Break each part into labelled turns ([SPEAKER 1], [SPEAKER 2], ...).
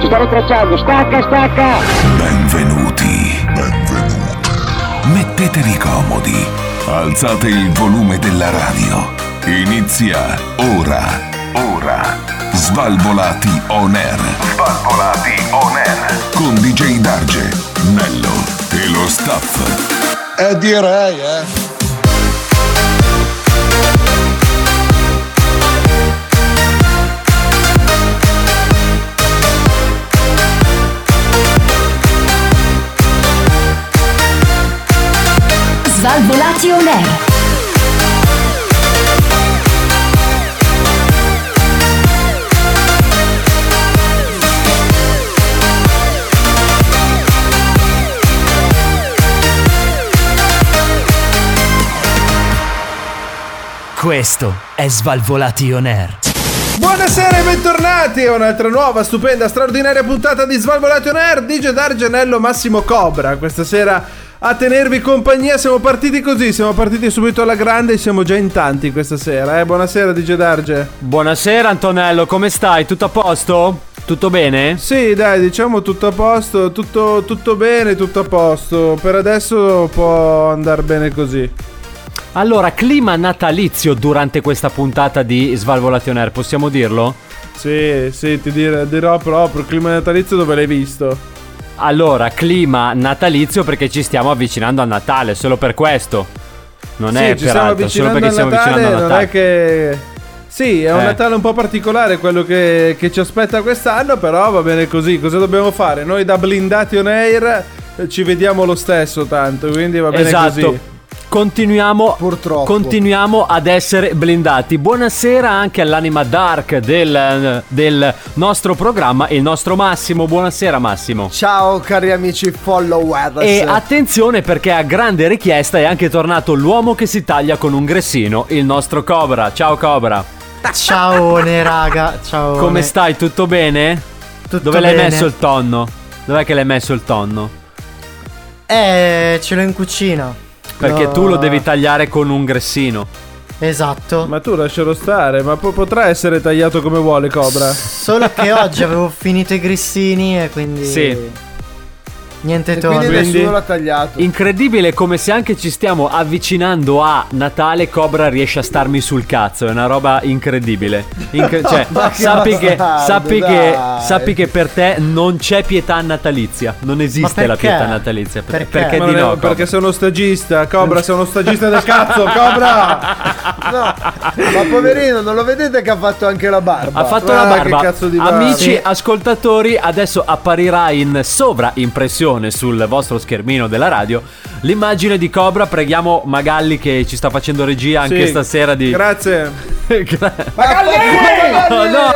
[SPEAKER 1] Ci stanno tracciando, stacca, stacca!
[SPEAKER 2] Benvenuti. Benvenuti. Mettetevi comodi. Alzate il volume della radio. Inizia ora. Ora. Svalvolati on air. Svalvolati on air. Con DJ Darge, Nello e lo staff.
[SPEAKER 3] Eh direi, eh.
[SPEAKER 4] Svalvolati on air.
[SPEAKER 5] Questo è Svalvolati On Air.
[SPEAKER 6] Buonasera e bentornati a un'altra nuova, stupenda, straordinaria puntata di Svalvolation Air DJ D'Argenello Massimo Cobra. Questa sera a tenervi compagnia siamo partiti così, siamo partiti subito alla grande e siamo già in tanti questa sera. Eh? Buonasera DJ Darge.
[SPEAKER 7] Buonasera Antonello, come stai? Tutto a posto? Tutto bene?
[SPEAKER 6] Sì, dai, diciamo tutto a posto, tutto, tutto bene, tutto a posto. Per adesso può andare bene così.
[SPEAKER 7] Allora, clima natalizio durante questa puntata di Svalvolation Air, possiamo dirlo?
[SPEAKER 6] Sì, sì, ti dire- dirò proprio, clima natalizio dove l'hai visto?
[SPEAKER 7] Allora, clima natalizio perché ci stiamo avvicinando a Natale, solo per questo. Non
[SPEAKER 6] sì,
[SPEAKER 7] è
[SPEAKER 6] ci
[SPEAKER 7] per
[SPEAKER 6] stiamo
[SPEAKER 7] altro, solo perché stiamo
[SPEAKER 6] Natale,
[SPEAKER 7] avvicinando a
[SPEAKER 6] non
[SPEAKER 7] Natale.
[SPEAKER 6] è che... Sì, è un
[SPEAKER 7] Eh.
[SPEAKER 6] Natale un po' particolare quello che, che ci aspetta quest'anno, però va bene così. Cosa dobbiamo fare? Noi da blindati on air eh, ci vediamo lo stesso tanto, quindi va bene
[SPEAKER 7] Esatto.
[SPEAKER 6] così.
[SPEAKER 7] Continuiamo,
[SPEAKER 8] Purtroppo.
[SPEAKER 7] continuiamo ad essere blindati. Buonasera anche all'anima dark del, del nostro programma, il nostro Massimo. Buonasera Massimo.
[SPEAKER 8] Ciao cari amici followers.
[SPEAKER 7] E attenzione perché a grande richiesta è anche tornato l'uomo che si taglia con un gressino, il nostro Cobra. Ciao Cobra.
[SPEAKER 9] Ciao raga, ciao.
[SPEAKER 7] Come stai? Tutto bene?
[SPEAKER 9] Tutto
[SPEAKER 7] Dove l'hai
[SPEAKER 9] bene.
[SPEAKER 7] messo il tonno? Dov'è che l'hai messo il tonno?
[SPEAKER 9] Eh, ce l'ho in cucina.
[SPEAKER 7] Perché
[SPEAKER 9] No.
[SPEAKER 7] tu lo devi tagliare con un gressino.
[SPEAKER 9] Esatto.
[SPEAKER 6] Ma tu lascialo stare, ma po- potrà essere tagliato come vuole Cobra.
[SPEAKER 9] Solo che oggi avevo finito i grissini e quindi
[SPEAKER 7] Sì.
[SPEAKER 9] Niente
[SPEAKER 8] E
[SPEAKER 9] tonno.
[SPEAKER 8] quindi
[SPEAKER 6] Quindi-
[SPEAKER 8] nessuno l'ha tagliato.
[SPEAKER 7] Incredibile come se anche ci stiamo avvicinando a Natale Cobra riesce a starmi sul cazzo, è una roba incredibile. Incre- cioè,
[SPEAKER 8] che
[SPEAKER 7] sappi, che, sappi, che, sappi che per te non c'è pietà natalizia, non esiste la
[SPEAKER 9] perché?
[SPEAKER 7] pietà natalizia. Per-
[SPEAKER 9] Perché?
[SPEAKER 7] Perché
[SPEAKER 6] è-
[SPEAKER 7] no?
[SPEAKER 6] Perché sei uno stagista, Cobra, sei uno stagista del cazzo, Cobra!
[SPEAKER 8] No, ma poverino, non lo vedete che ha fatto anche la barba?
[SPEAKER 7] Ha fatto
[SPEAKER 6] Ah,
[SPEAKER 7] la
[SPEAKER 6] che
[SPEAKER 7] barba.
[SPEAKER 6] cazzo di barba.
[SPEAKER 7] Amici
[SPEAKER 9] Sì.
[SPEAKER 7] ascoltatori, adesso apparirà in sovraimpressione sul vostro schermino della radio l'immagine di Cobra. Preghiamo Magalli che ci sta facendo regia anche
[SPEAKER 6] Sì.
[SPEAKER 7] stasera di
[SPEAKER 6] Grazie.
[SPEAKER 7] Gra- No, no,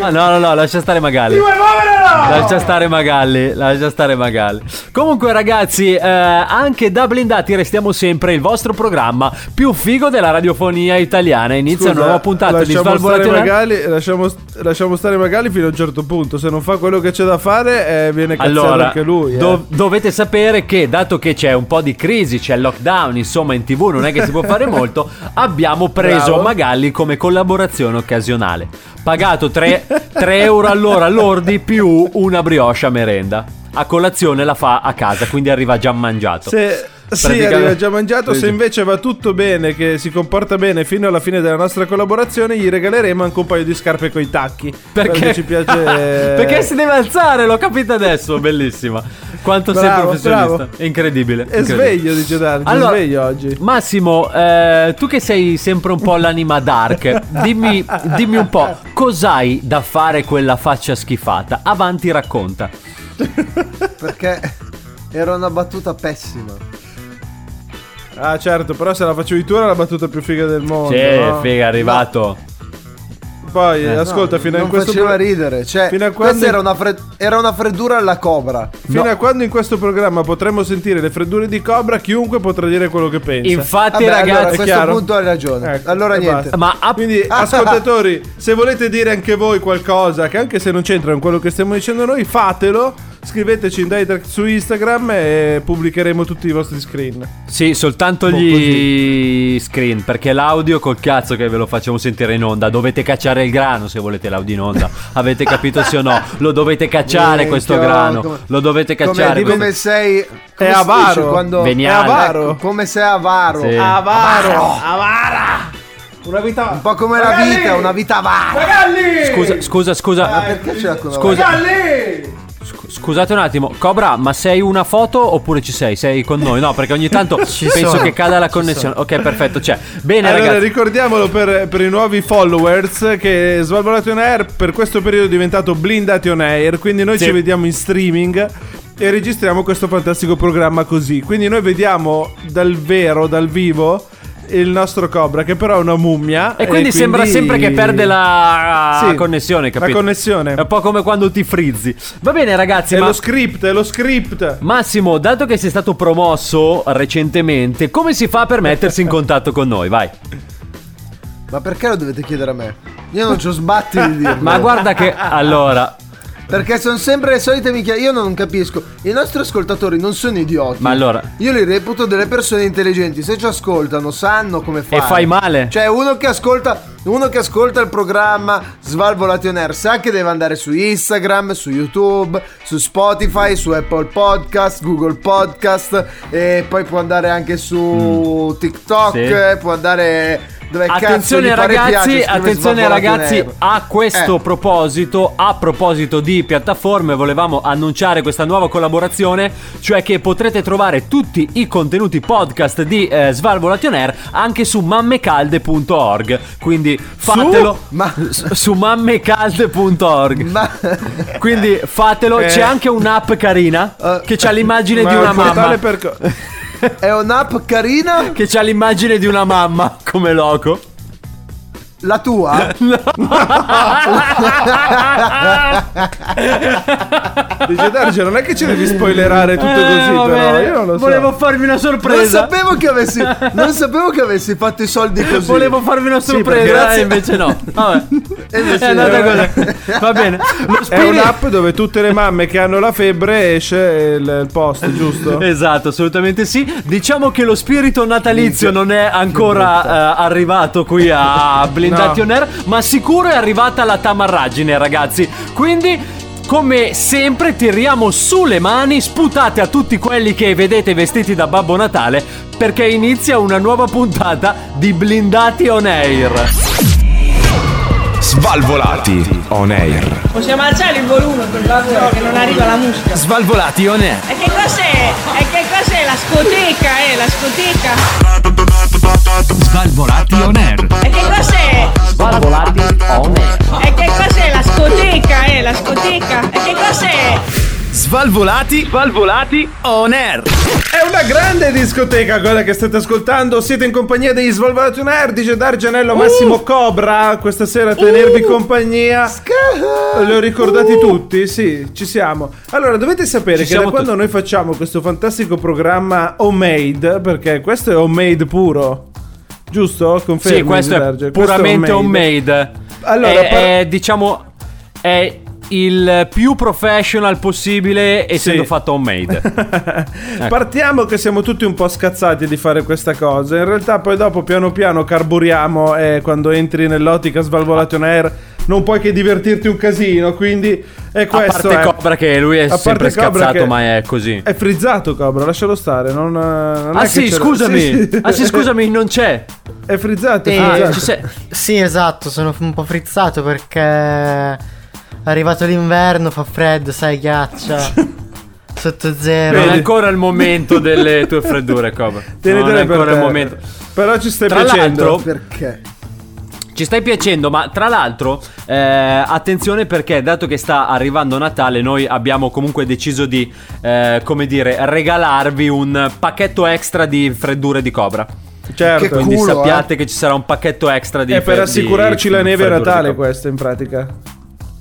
[SPEAKER 7] no, no, no, no, lascia stare Magalli. Lascia stare Magalli, lascia stare Magalli. Comunque, ragazzi, eh, anche da blindati restiamo sempre il vostro programma più figo della radiofonia italiana. Inizia una nuova puntata di.
[SPEAKER 6] Magali, lasciamo, lasciamo stare Magali fino a un certo punto. Se non fa quello che c'è da fare, eh, viene cazzato
[SPEAKER 7] Allora,
[SPEAKER 6] anche lui. eh.
[SPEAKER 7] dov- dovete sapere che dato che c'è un po' di crisi, c'è il lockdown, insomma in tv non è che si può fare molto, abbiamo preso
[SPEAKER 6] Bravo.
[SPEAKER 7] Magalli come collaborazione occasionale. Pagato 3, euro all'ora lordi più una brioche a merenda. A colazione la fa a casa, quindi arriva già mangiato.
[SPEAKER 6] Se, sì, arriva già mangiato.
[SPEAKER 7] Sì,
[SPEAKER 6] Se invece va tutto bene, che si comporta bene fino alla fine della nostra collaborazione, gli regaleremo anche un paio di scarpe coi tacchi.
[SPEAKER 7] Perché
[SPEAKER 6] ci piace.
[SPEAKER 7] Perché si deve alzare, l'ho capito adesso, bellissima. Quanto sei
[SPEAKER 6] Bravo,
[SPEAKER 7] professionista.
[SPEAKER 6] bravo.
[SPEAKER 7] È incredibile.
[SPEAKER 6] È sveglio, dice Darge.
[SPEAKER 7] Allora,
[SPEAKER 6] è sveglio oggi.
[SPEAKER 7] Massimo, eh, tu che sei sempre un po' l'anima dark, dimmi, dimmi un po', cos'hai da fare quella faccia schifata? Avanti, racconta.
[SPEAKER 8] Perché era una battuta pessima.
[SPEAKER 6] Ah, certo, però se la facevi tu era la battuta più figa del mondo.
[SPEAKER 7] Sì,
[SPEAKER 6] no?
[SPEAKER 7] figa, è arrivato.
[SPEAKER 6] Poi, ascolta, fino a questo
[SPEAKER 8] faceva
[SPEAKER 6] pro-
[SPEAKER 8] ridere. Cioè,
[SPEAKER 6] Fino a quando-
[SPEAKER 8] questa era una, fred- era una freddura alla cobra.
[SPEAKER 6] Fino a quando in questo programma potremo sentire le freddure di Cobra, chiunque potrà dire quello che pensa.
[SPEAKER 7] Infatti,
[SPEAKER 8] Vabbè, allora,
[SPEAKER 7] ragazzi,
[SPEAKER 8] a
[SPEAKER 6] è
[SPEAKER 8] questo
[SPEAKER 6] chiaro?
[SPEAKER 8] punto hai ragione.
[SPEAKER 6] Ecco,
[SPEAKER 8] allora niente.
[SPEAKER 6] basta.
[SPEAKER 7] ma a-
[SPEAKER 6] Quindi, ascoltatori, se volete dire anche voi qualcosa, che anche se non c'entra con quello che stiamo dicendo noi, fatelo. Scriveteci in direct su Instagram e pubblicheremo tutti i vostri screen.
[SPEAKER 7] Sì, soltanto
[SPEAKER 6] Boh,
[SPEAKER 7] gli screen, perché l'audio col cazzo che ve lo facciamo sentire in onda. Dovete cacciare il grano se volete l'audio in onda. Avete capito sì o no? Lo dovete cacciare questo grano.
[SPEAKER 8] come-
[SPEAKER 7] Lo dovete
[SPEAKER 8] Come,
[SPEAKER 7] cacciare.
[SPEAKER 8] come
[SPEAKER 7] questo-
[SPEAKER 8] sei come
[SPEAKER 6] È avaro.
[SPEAKER 8] quando
[SPEAKER 7] Veniale.
[SPEAKER 6] È avaro.
[SPEAKER 8] Ecco, come sei avaro.
[SPEAKER 7] Sì.
[SPEAKER 6] Avaro! Avara! Una vita.
[SPEAKER 8] Un po' come la
[SPEAKER 6] Magalli!
[SPEAKER 8] vita, una vita avara.
[SPEAKER 6] Magalli!
[SPEAKER 7] Scusa, scusa, scusa.
[SPEAKER 8] Perché ce l'ha con la
[SPEAKER 7] Scusa.
[SPEAKER 6] Magalli!
[SPEAKER 7] Scu- Scusate un attimo, Cobra, ma sei una foto oppure ci sei? Sei con noi? No, perché ogni tanto penso
[SPEAKER 9] sono,
[SPEAKER 7] che cada la connessione. Ok, perfetto, c'è. Bene,
[SPEAKER 6] Allora,
[SPEAKER 7] ragazzi.
[SPEAKER 6] ricordiamolo per, per i nuovi followers che Svalvolati on Air per questo periodo è diventato Blindati on Air, quindi noi
[SPEAKER 7] Sì.
[SPEAKER 6] ci vediamo in streaming e registriamo questo fantastico programma così. Quindi noi vediamo dal vero, dal vivo il nostro Cobra che però è una mummia
[SPEAKER 7] E quindi sembra sempre che perde la
[SPEAKER 6] Sì,
[SPEAKER 7] connessione, capito?
[SPEAKER 6] La connessione.
[SPEAKER 7] È un po' come quando ti frizzi. Va bene, ragazzi,
[SPEAKER 6] È
[SPEAKER 7] ma
[SPEAKER 6] lo script, è lo script.
[SPEAKER 7] Massimo, dato che sei stato promosso recentemente, come si fa per mettersi in contatto con noi? Vai.
[SPEAKER 8] Ma perché lo dovete chiedere a me? Io non ci ho sbatti di dirlo.
[SPEAKER 7] Ma guarda che allora,
[SPEAKER 8] Perché sono sempre le solite minchia. Io non capisco. I nostri ascoltatori non sono idioti.
[SPEAKER 7] ma allora
[SPEAKER 8] Io li reputo delle persone intelligenti. Se ci ascoltano, sanno come fare.
[SPEAKER 7] E fai male.
[SPEAKER 8] Cioè, uno che ascolta. Uno che ascolta il programma Svalvolati on Air sa che deve andare su Instagram, su YouTube, su Spotify, su Apple Podcast, Google Podcast e poi può andare anche su TikTok,
[SPEAKER 7] Mm. Sì.
[SPEAKER 8] può andare dove
[SPEAKER 7] Attenzione ragazzi,
[SPEAKER 8] piace,
[SPEAKER 7] attenzione ragazzi, a questo
[SPEAKER 8] Eh.
[SPEAKER 7] proposito, a proposito di piattaforme, volevamo annunciare questa nuova collaborazione, cioè che potrete trovare tutti i contenuti podcast di eh, Svalvolation Air anche su mammecalde.org. Quindi fatelo
[SPEAKER 8] Ma-
[SPEAKER 7] s- su mammecalde.org.
[SPEAKER 8] Ma
[SPEAKER 7] Quindi fatelo,
[SPEAKER 6] Eh.
[SPEAKER 7] c'è anche un'app carina
[SPEAKER 8] Eh.
[SPEAKER 7] che ha l'immagine
[SPEAKER 6] Ma
[SPEAKER 7] di una mamma.
[SPEAKER 6] per
[SPEAKER 8] è un'app carina?
[SPEAKER 7] Che ha l'immagine di una mamma come logo.
[SPEAKER 8] La tua?
[SPEAKER 6] Dice Darge, non è che ci devi spoilerare tutto
[SPEAKER 7] Eh,
[SPEAKER 6] così, però.
[SPEAKER 7] bene.
[SPEAKER 6] Io non lo so.
[SPEAKER 7] Volevo farvi una
[SPEAKER 8] Non
[SPEAKER 7] sorpresa.
[SPEAKER 8] sapevo che avessi Non sapevo che avessi fatto i soldi così.
[SPEAKER 7] Volevo farvi una sorpresa,
[SPEAKER 8] grazie.
[SPEAKER 7] e invece no. Vabbè.
[SPEAKER 8] Invece
[SPEAKER 7] È andata
[SPEAKER 8] no.
[SPEAKER 7] così. Va bene. Lo
[SPEAKER 6] È un'app dove tutte le mamme che hanno la febbre esce il, il post, giusto?
[SPEAKER 7] Esatto, assolutamente sì. Diciamo che lo spirito natalizio non è ancora eh, arrivato qui a Blindati
[SPEAKER 6] No.
[SPEAKER 7] On Air, ma sicuro è arrivata la tamarragine, ragazzi. Quindi come sempre tiriamo su le mani, sputate a tutti quelli che vedete vestiti da Babbo Natale, perché inizia una nuova puntata di Blindati On Air.
[SPEAKER 10] Svalvolati on air.
[SPEAKER 11] Possiamo alzare il volume per favore che non arriva la musica.
[SPEAKER 5] Svalvolati on air.
[SPEAKER 11] E che cos'è? E che cos'è la scoteca, eh? La scoteca?
[SPEAKER 5] Svalvolati on air.
[SPEAKER 11] E che cos'è?
[SPEAKER 5] Svalvolati on air.
[SPEAKER 11] E che cos'è la scoteca, eh? La scoteca? E che cos'è?
[SPEAKER 5] Svalvolati. Svalvolati on air.
[SPEAKER 6] È una grande discoteca quella che state ascoltando. Siete in compagnia degli Svalvolati on Air, DJ Dargianello, Massimo Cobra. Questa sera a tenervi compagnia. Li ho ricordati tutti? Sì, ci siamo. Allora, dovete sapere
[SPEAKER 7] Ci
[SPEAKER 6] che da quando noi facciamo questo fantastico programma homemade, perché questo è homemade puro. Giusto? Confermi,
[SPEAKER 7] Sì, questo è
[SPEAKER 6] Darge?
[SPEAKER 7] puramente homemade.
[SPEAKER 6] Allora,
[SPEAKER 7] è,
[SPEAKER 6] par-
[SPEAKER 7] è, diciamo è il più professional possibile essendo
[SPEAKER 6] Sì.
[SPEAKER 7] fatto homemade.
[SPEAKER 6] Partiamo che siamo tutti un po' scazzati di fare questa cosa. In realtà poi dopo piano piano carburiamo e quando entri nell'ottica Svalvolation Air non puoi che divertirti un casino, quindi è
[SPEAKER 7] A
[SPEAKER 6] questo
[SPEAKER 7] parte
[SPEAKER 6] è.
[SPEAKER 7] Cobra che lui è
[SPEAKER 6] A
[SPEAKER 7] sempre scazzato, ma è così.
[SPEAKER 6] È frizzato Cobra, lascialo stare, non, non
[SPEAKER 7] Ah sì, scusami.
[SPEAKER 6] Sì, sì.
[SPEAKER 7] Ah sì, scusami, non c'è.
[SPEAKER 6] È frizzato, è
[SPEAKER 9] Sì,
[SPEAKER 6] frizzato.
[SPEAKER 7] Ah, ci sei.
[SPEAKER 9] Sì, esatto, sono un po' frizzato perché è arrivato l'inverno, fa freddo, sai, ghiaccia. Sotto zero.
[SPEAKER 7] Non è ancora il momento delle tue freddure, Cobra.
[SPEAKER 6] Tenetele
[SPEAKER 7] non è
[SPEAKER 6] per
[SPEAKER 7] ancora il
[SPEAKER 6] te.
[SPEAKER 7] momento.
[SPEAKER 6] Però ci stai
[SPEAKER 7] Tra
[SPEAKER 6] piacendo.
[SPEAKER 7] l'altro-
[SPEAKER 8] Perché?
[SPEAKER 7] Ci stai piacendo, ma tra l'altro, eh, attenzione perché dato che sta arrivando Natale, noi abbiamo comunque deciso di, eh, come dire, regalarvi un pacchetto extra di freddure di Cobra.
[SPEAKER 6] Certo.
[SPEAKER 7] Quindi
[SPEAKER 8] culo,
[SPEAKER 7] sappiate che ci sarà un pacchetto extra di
[SPEAKER 6] È per
[SPEAKER 7] di
[SPEAKER 6] assicurarci la neve a
[SPEAKER 7] freddure di
[SPEAKER 6] Natale
[SPEAKER 7] Cobra.
[SPEAKER 6] questo in pratica.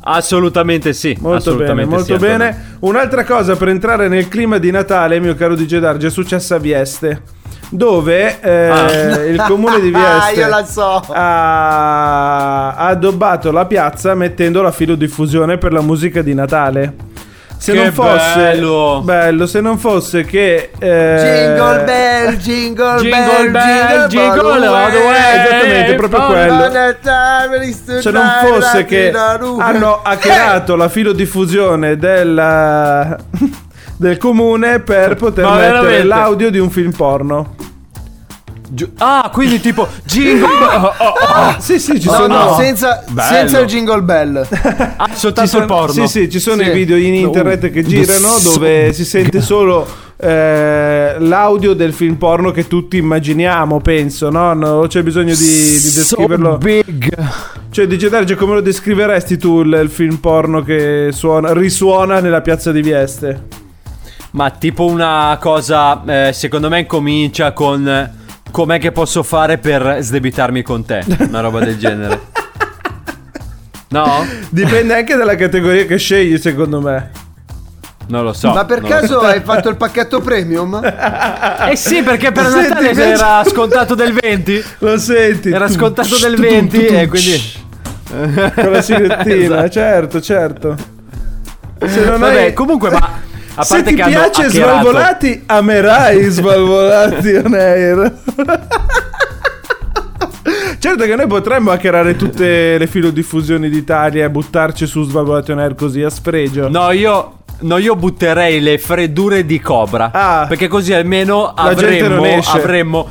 [SPEAKER 7] Assolutamente sì.
[SPEAKER 6] Molto bene,
[SPEAKER 7] assolutamente
[SPEAKER 6] molto
[SPEAKER 7] sì,
[SPEAKER 6] bene. Un'altra cosa per entrare nel clima di Natale, mio caro DJ Darge, è successa a Vieste. Dove eh,
[SPEAKER 7] Ah.
[SPEAKER 6] il comune di
[SPEAKER 8] Ah,
[SPEAKER 6] Vieste
[SPEAKER 8] la so.
[SPEAKER 6] ha, ha addobbato la piazza mettendo la filodiffusione per la musica di Natale. Se
[SPEAKER 7] Che
[SPEAKER 6] non fosse
[SPEAKER 7] bello!
[SPEAKER 6] bello, se non fosse che eh,
[SPEAKER 8] Jingle bell, jingle,
[SPEAKER 7] Jingle
[SPEAKER 8] bell,
[SPEAKER 7] bell, jingle all the way.
[SPEAKER 6] Esattamente, proprio quello.
[SPEAKER 8] Se
[SPEAKER 6] non fosse che hanno hackerato la filodiffusione del, del comune per poter
[SPEAKER 7] Ma
[SPEAKER 6] mettere
[SPEAKER 7] veramente?
[SPEAKER 6] l'audio di un film porno.
[SPEAKER 7] Giu- Ah, quindi tipo jingle. oh, oh, oh.
[SPEAKER 6] Ah, sì, sì, ci
[SPEAKER 8] No,
[SPEAKER 6] sono.
[SPEAKER 8] no, senza, senza il jingle bell.
[SPEAKER 7] Ah, sottotitolo porno.
[SPEAKER 6] Sì, sì, ci sono
[SPEAKER 8] Sì.
[SPEAKER 6] i video in internet che girano dove si sente solo eh, l'audio del film porno che tutti immaginiamo, penso, no? Non c'è bisogno di, di descriverlo.
[SPEAKER 7] big.
[SPEAKER 6] Cioè, dice Darge, come lo descriveresti tu il, il film porno che suona, risuona nella piazza di Vieste?
[SPEAKER 7] Ma tipo una cosa, eh, secondo me comincia con eh, com'è che posso fare per sdebitarmi con te, una roba del genere. No?
[SPEAKER 6] Dipende anche dalla categoria che scegli, secondo me.
[SPEAKER 7] Non lo so.
[SPEAKER 8] Ma per caso
[SPEAKER 7] so.
[SPEAKER 8] hai fatto il pacchetto premium?
[SPEAKER 7] Eh sì, perché per
[SPEAKER 6] Senti,
[SPEAKER 7] Natale
[SPEAKER 6] invece-
[SPEAKER 7] era scontato del 20.
[SPEAKER 6] Lo senti?
[SPEAKER 7] Era scontato del
[SPEAKER 6] tu-
[SPEAKER 7] 20
[SPEAKER 6] tu- tu-
[SPEAKER 7] e quindi...
[SPEAKER 6] Con la siglettina,
[SPEAKER 7] Esatto.
[SPEAKER 6] certo, certo. Se non
[SPEAKER 7] Vabbè,
[SPEAKER 6] hai...
[SPEAKER 7] comunque, ma a
[SPEAKER 6] Se ti piace Svalvolati, amerai Svalvolati on air. certo che noi potremmo hackerare tutte le filodiffusioni d'Italia e buttarci su Svalvolati on air così a sfregio.
[SPEAKER 7] No, io... No, io butterei le freddure di Cobra.
[SPEAKER 6] Ah.
[SPEAKER 7] perché così almeno avremmo. avremmo.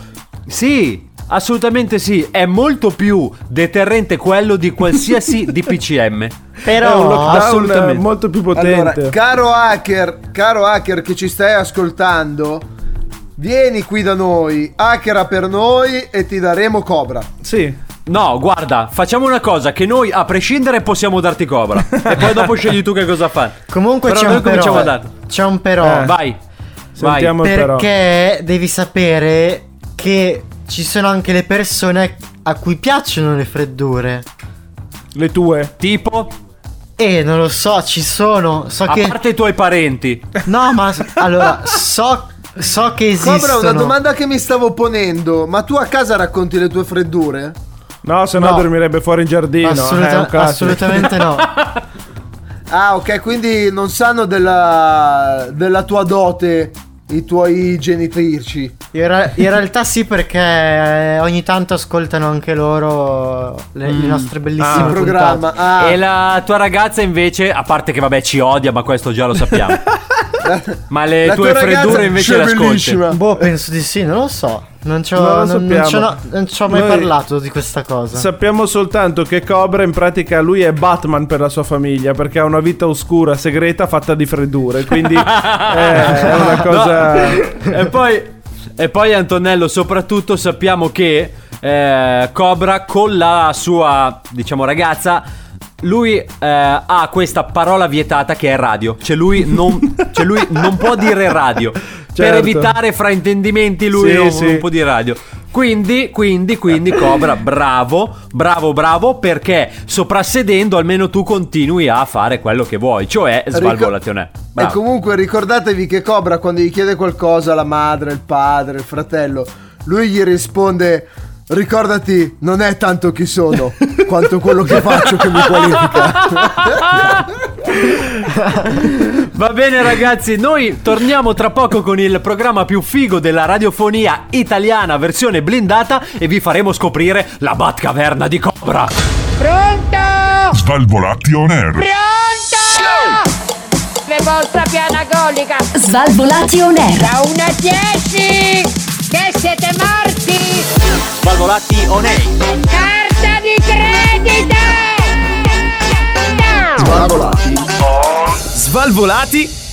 [SPEAKER 7] Sì, assolutamente sì. È molto più deterrente quello di qualsiasi DPCM.
[SPEAKER 6] È un
[SPEAKER 9] Però
[SPEAKER 7] assolutamente.
[SPEAKER 6] molto più potente.
[SPEAKER 8] Allora, caro hacker, caro hacker che ci stai ascoltando, vieni qui da noi, hackera per noi e ti daremo Cobra.
[SPEAKER 6] Sì.
[SPEAKER 7] No, guarda, facciamo una cosa: che noi a prescindere possiamo darti Cobra. e poi dopo scegli tu che cosa fare.
[SPEAKER 9] comunque
[SPEAKER 7] Però
[SPEAKER 9] c'è
[SPEAKER 7] noi
[SPEAKER 9] un
[SPEAKER 7] cominciamo
[SPEAKER 9] però.
[SPEAKER 7] a dare.
[SPEAKER 9] C'è un però.
[SPEAKER 6] Eh.
[SPEAKER 7] Vai.
[SPEAKER 6] Sentiamo
[SPEAKER 7] Vai.
[SPEAKER 6] il però.
[SPEAKER 9] Perché devi sapere che ci sono anche le persone a cui piacciono le freddure.
[SPEAKER 6] Le tue.
[SPEAKER 7] Tipo,
[SPEAKER 9] E non lo so, ci sono. So
[SPEAKER 7] a
[SPEAKER 9] che.
[SPEAKER 7] parte i tuoi parenti.
[SPEAKER 9] No, ma allora, so, so che esistono.
[SPEAKER 8] Cobra, una domanda che mi stavo ponendo, ma tu a casa racconti le tue freddure?
[SPEAKER 6] No, se no,
[SPEAKER 9] No.
[SPEAKER 6] dormirebbe fuori in giardino.
[SPEAKER 9] Assoluta-
[SPEAKER 6] eh,
[SPEAKER 9] assolutamente no.
[SPEAKER 8] Ah, ok, quindi non sanno della, della tua dote i tuoi genitrici.
[SPEAKER 9] In, ra- in realtà sì, perché eh, ogni tanto ascoltano anche loro le, le nostre bellissime
[SPEAKER 6] Ah,
[SPEAKER 8] programma. Ah,
[SPEAKER 7] E la tua ragazza invece, a parte che vabbè ci odia, ma questo già lo sappiamo. ma le
[SPEAKER 8] La
[SPEAKER 7] tue freddure invece le ascolti.
[SPEAKER 9] Boh, penso di sì, non lo so. Non ci ho,
[SPEAKER 6] Non
[SPEAKER 9] non, non mai
[SPEAKER 6] Noi-
[SPEAKER 9] parlato di questa cosa.
[SPEAKER 6] Sappiamo soltanto che Cobra in pratica lui è Batman per la sua famiglia perché ha una vita oscura, segreta, fatta di freddure. Quindi eh, è una cosa.
[SPEAKER 7] No. e poi e poi Antonello, soprattutto sappiamo che eh, Cobra con la sua, diciamo, ragazza lui eh, ha questa parola vietata che è radio. Cioè lui non, cioè lui non può dire radio. Per
[SPEAKER 6] Certo.
[SPEAKER 7] evitare fraintendimenti lui
[SPEAKER 6] Sì,
[SPEAKER 7] non,
[SPEAKER 6] sì.
[SPEAKER 7] non può dire radio. Quindi, quindi, quindi Cobra, bravo, bravo, bravo, perché soprassedendo almeno tu continui a fare quello che vuoi, cioè svalvolazione.
[SPEAKER 8] E
[SPEAKER 7] Bravo.
[SPEAKER 8] comunque ricordatevi che Cobra quando gli chiede qualcosa la madre, il padre, il fratello, lui gli risponde ricordati non è tanto chi sono quanto quello che faccio che mi qualifica.
[SPEAKER 7] Va bene ragazzi, noi torniamo tra poco con il programma più figo della radiofonia italiana versione blindata e vi faremo scoprire la Batcaverna di Cobra.
[SPEAKER 11] Pronto?
[SPEAKER 2] Svalvolati on air.
[SPEAKER 11] Pronto? Le vostra piana colica
[SPEAKER 4] Svalvolati on air.
[SPEAKER 11] da 1 a 10 che siete morti
[SPEAKER 7] Svalvolati on air.
[SPEAKER 11] carta di credito
[SPEAKER 5] Svalvolati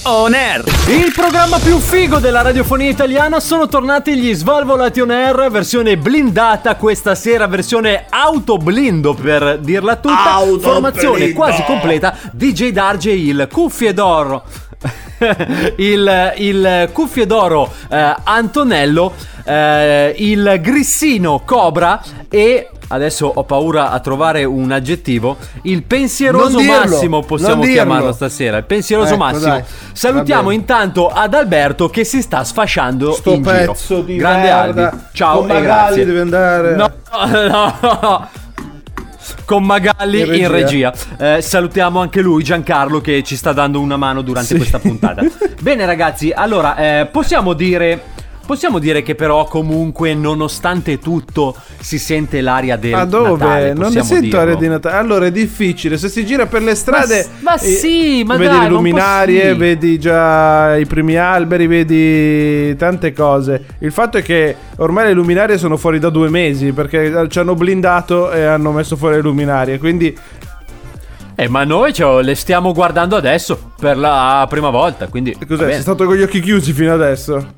[SPEAKER 5] on air.
[SPEAKER 7] Il programma più figo della radiofonia italiana sono tornati gli Svalvolati on Air versione blindata questa sera, versione autoblindo per dirla tutta. Formazione quasi completa DJ Darge il cuffie d'oro. il, il cuffio d'oro eh, Antonello, eh, il grissino Cobra e adesso ho paura a trovare un aggettivo, il pensieroso
[SPEAKER 8] dirlo,
[SPEAKER 7] Massimo possiamo chiamarlo stasera, il pensieroso
[SPEAKER 8] Ecco,
[SPEAKER 7] Massimo.
[SPEAKER 8] dai,
[SPEAKER 7] Salutiamo intanto ad Alberto che si sta sfasciando
[SPEAKER 6] Sto
[SPEAKER 7] in giro.
[SPEAKER 6] pezzo di
[SPEAKER 7] Grande
[SPEAKER 6] merda.
[SPEAKER 7] Albi. Ciao
[SPEAKER 6] Con
[SPEAKER 7] e grazie.
[SPEAKER 6] deve andare.
[SPEAKER 7] No, no. Con Magalli
[SPEAKER 6] In
[SPEAKER 7] in
[SPEAKER 6] regia.
[SPEAKER 7] regia. Eh, salutiamo anche lui, Giancarlo, che ci sta dando una mano durante
[SPEAKER 6] Sì.
[SPEAKER 7] questa puntata. Bene, ragazzi, allora eh, possiamo dire. Possiamo dire che però comunque nonostante tutto si sente l'aria del
[SPEAKER 6] Ma dove?
[SPEAKER 7] Natale,
[SPEAKER 6] non ne sento
[SPEAKER 7] dirlo.
[SPEAKER 6] aria di Natale. Allora è difficile. Se si gira per le strade,
[SPEAKER 7] Ma s- ma
[SPEAKER 6] eh,
[SPEAKER 7] sì, ma
[SPEAKER 6] vedi
[SPEAKER 7] dai,
[SPEAKER 6] le luminarie,
[SPEAKER 7] sì.
[SPEAKER 6] vedi già i primi alberi, vedi tante cose. Il fatto è che ormai le luminarie sono fuori da due mesi perché ci hanno blindato e hanno messo fuori le luminarie. Quindi
[SPEAKER 7] Eh, ma noi ce le stiamo guardando adesso per la prima volta, quindi
[SPEAKER 6] cos'è? Sei stato con gli occhi chiusi fino adesso?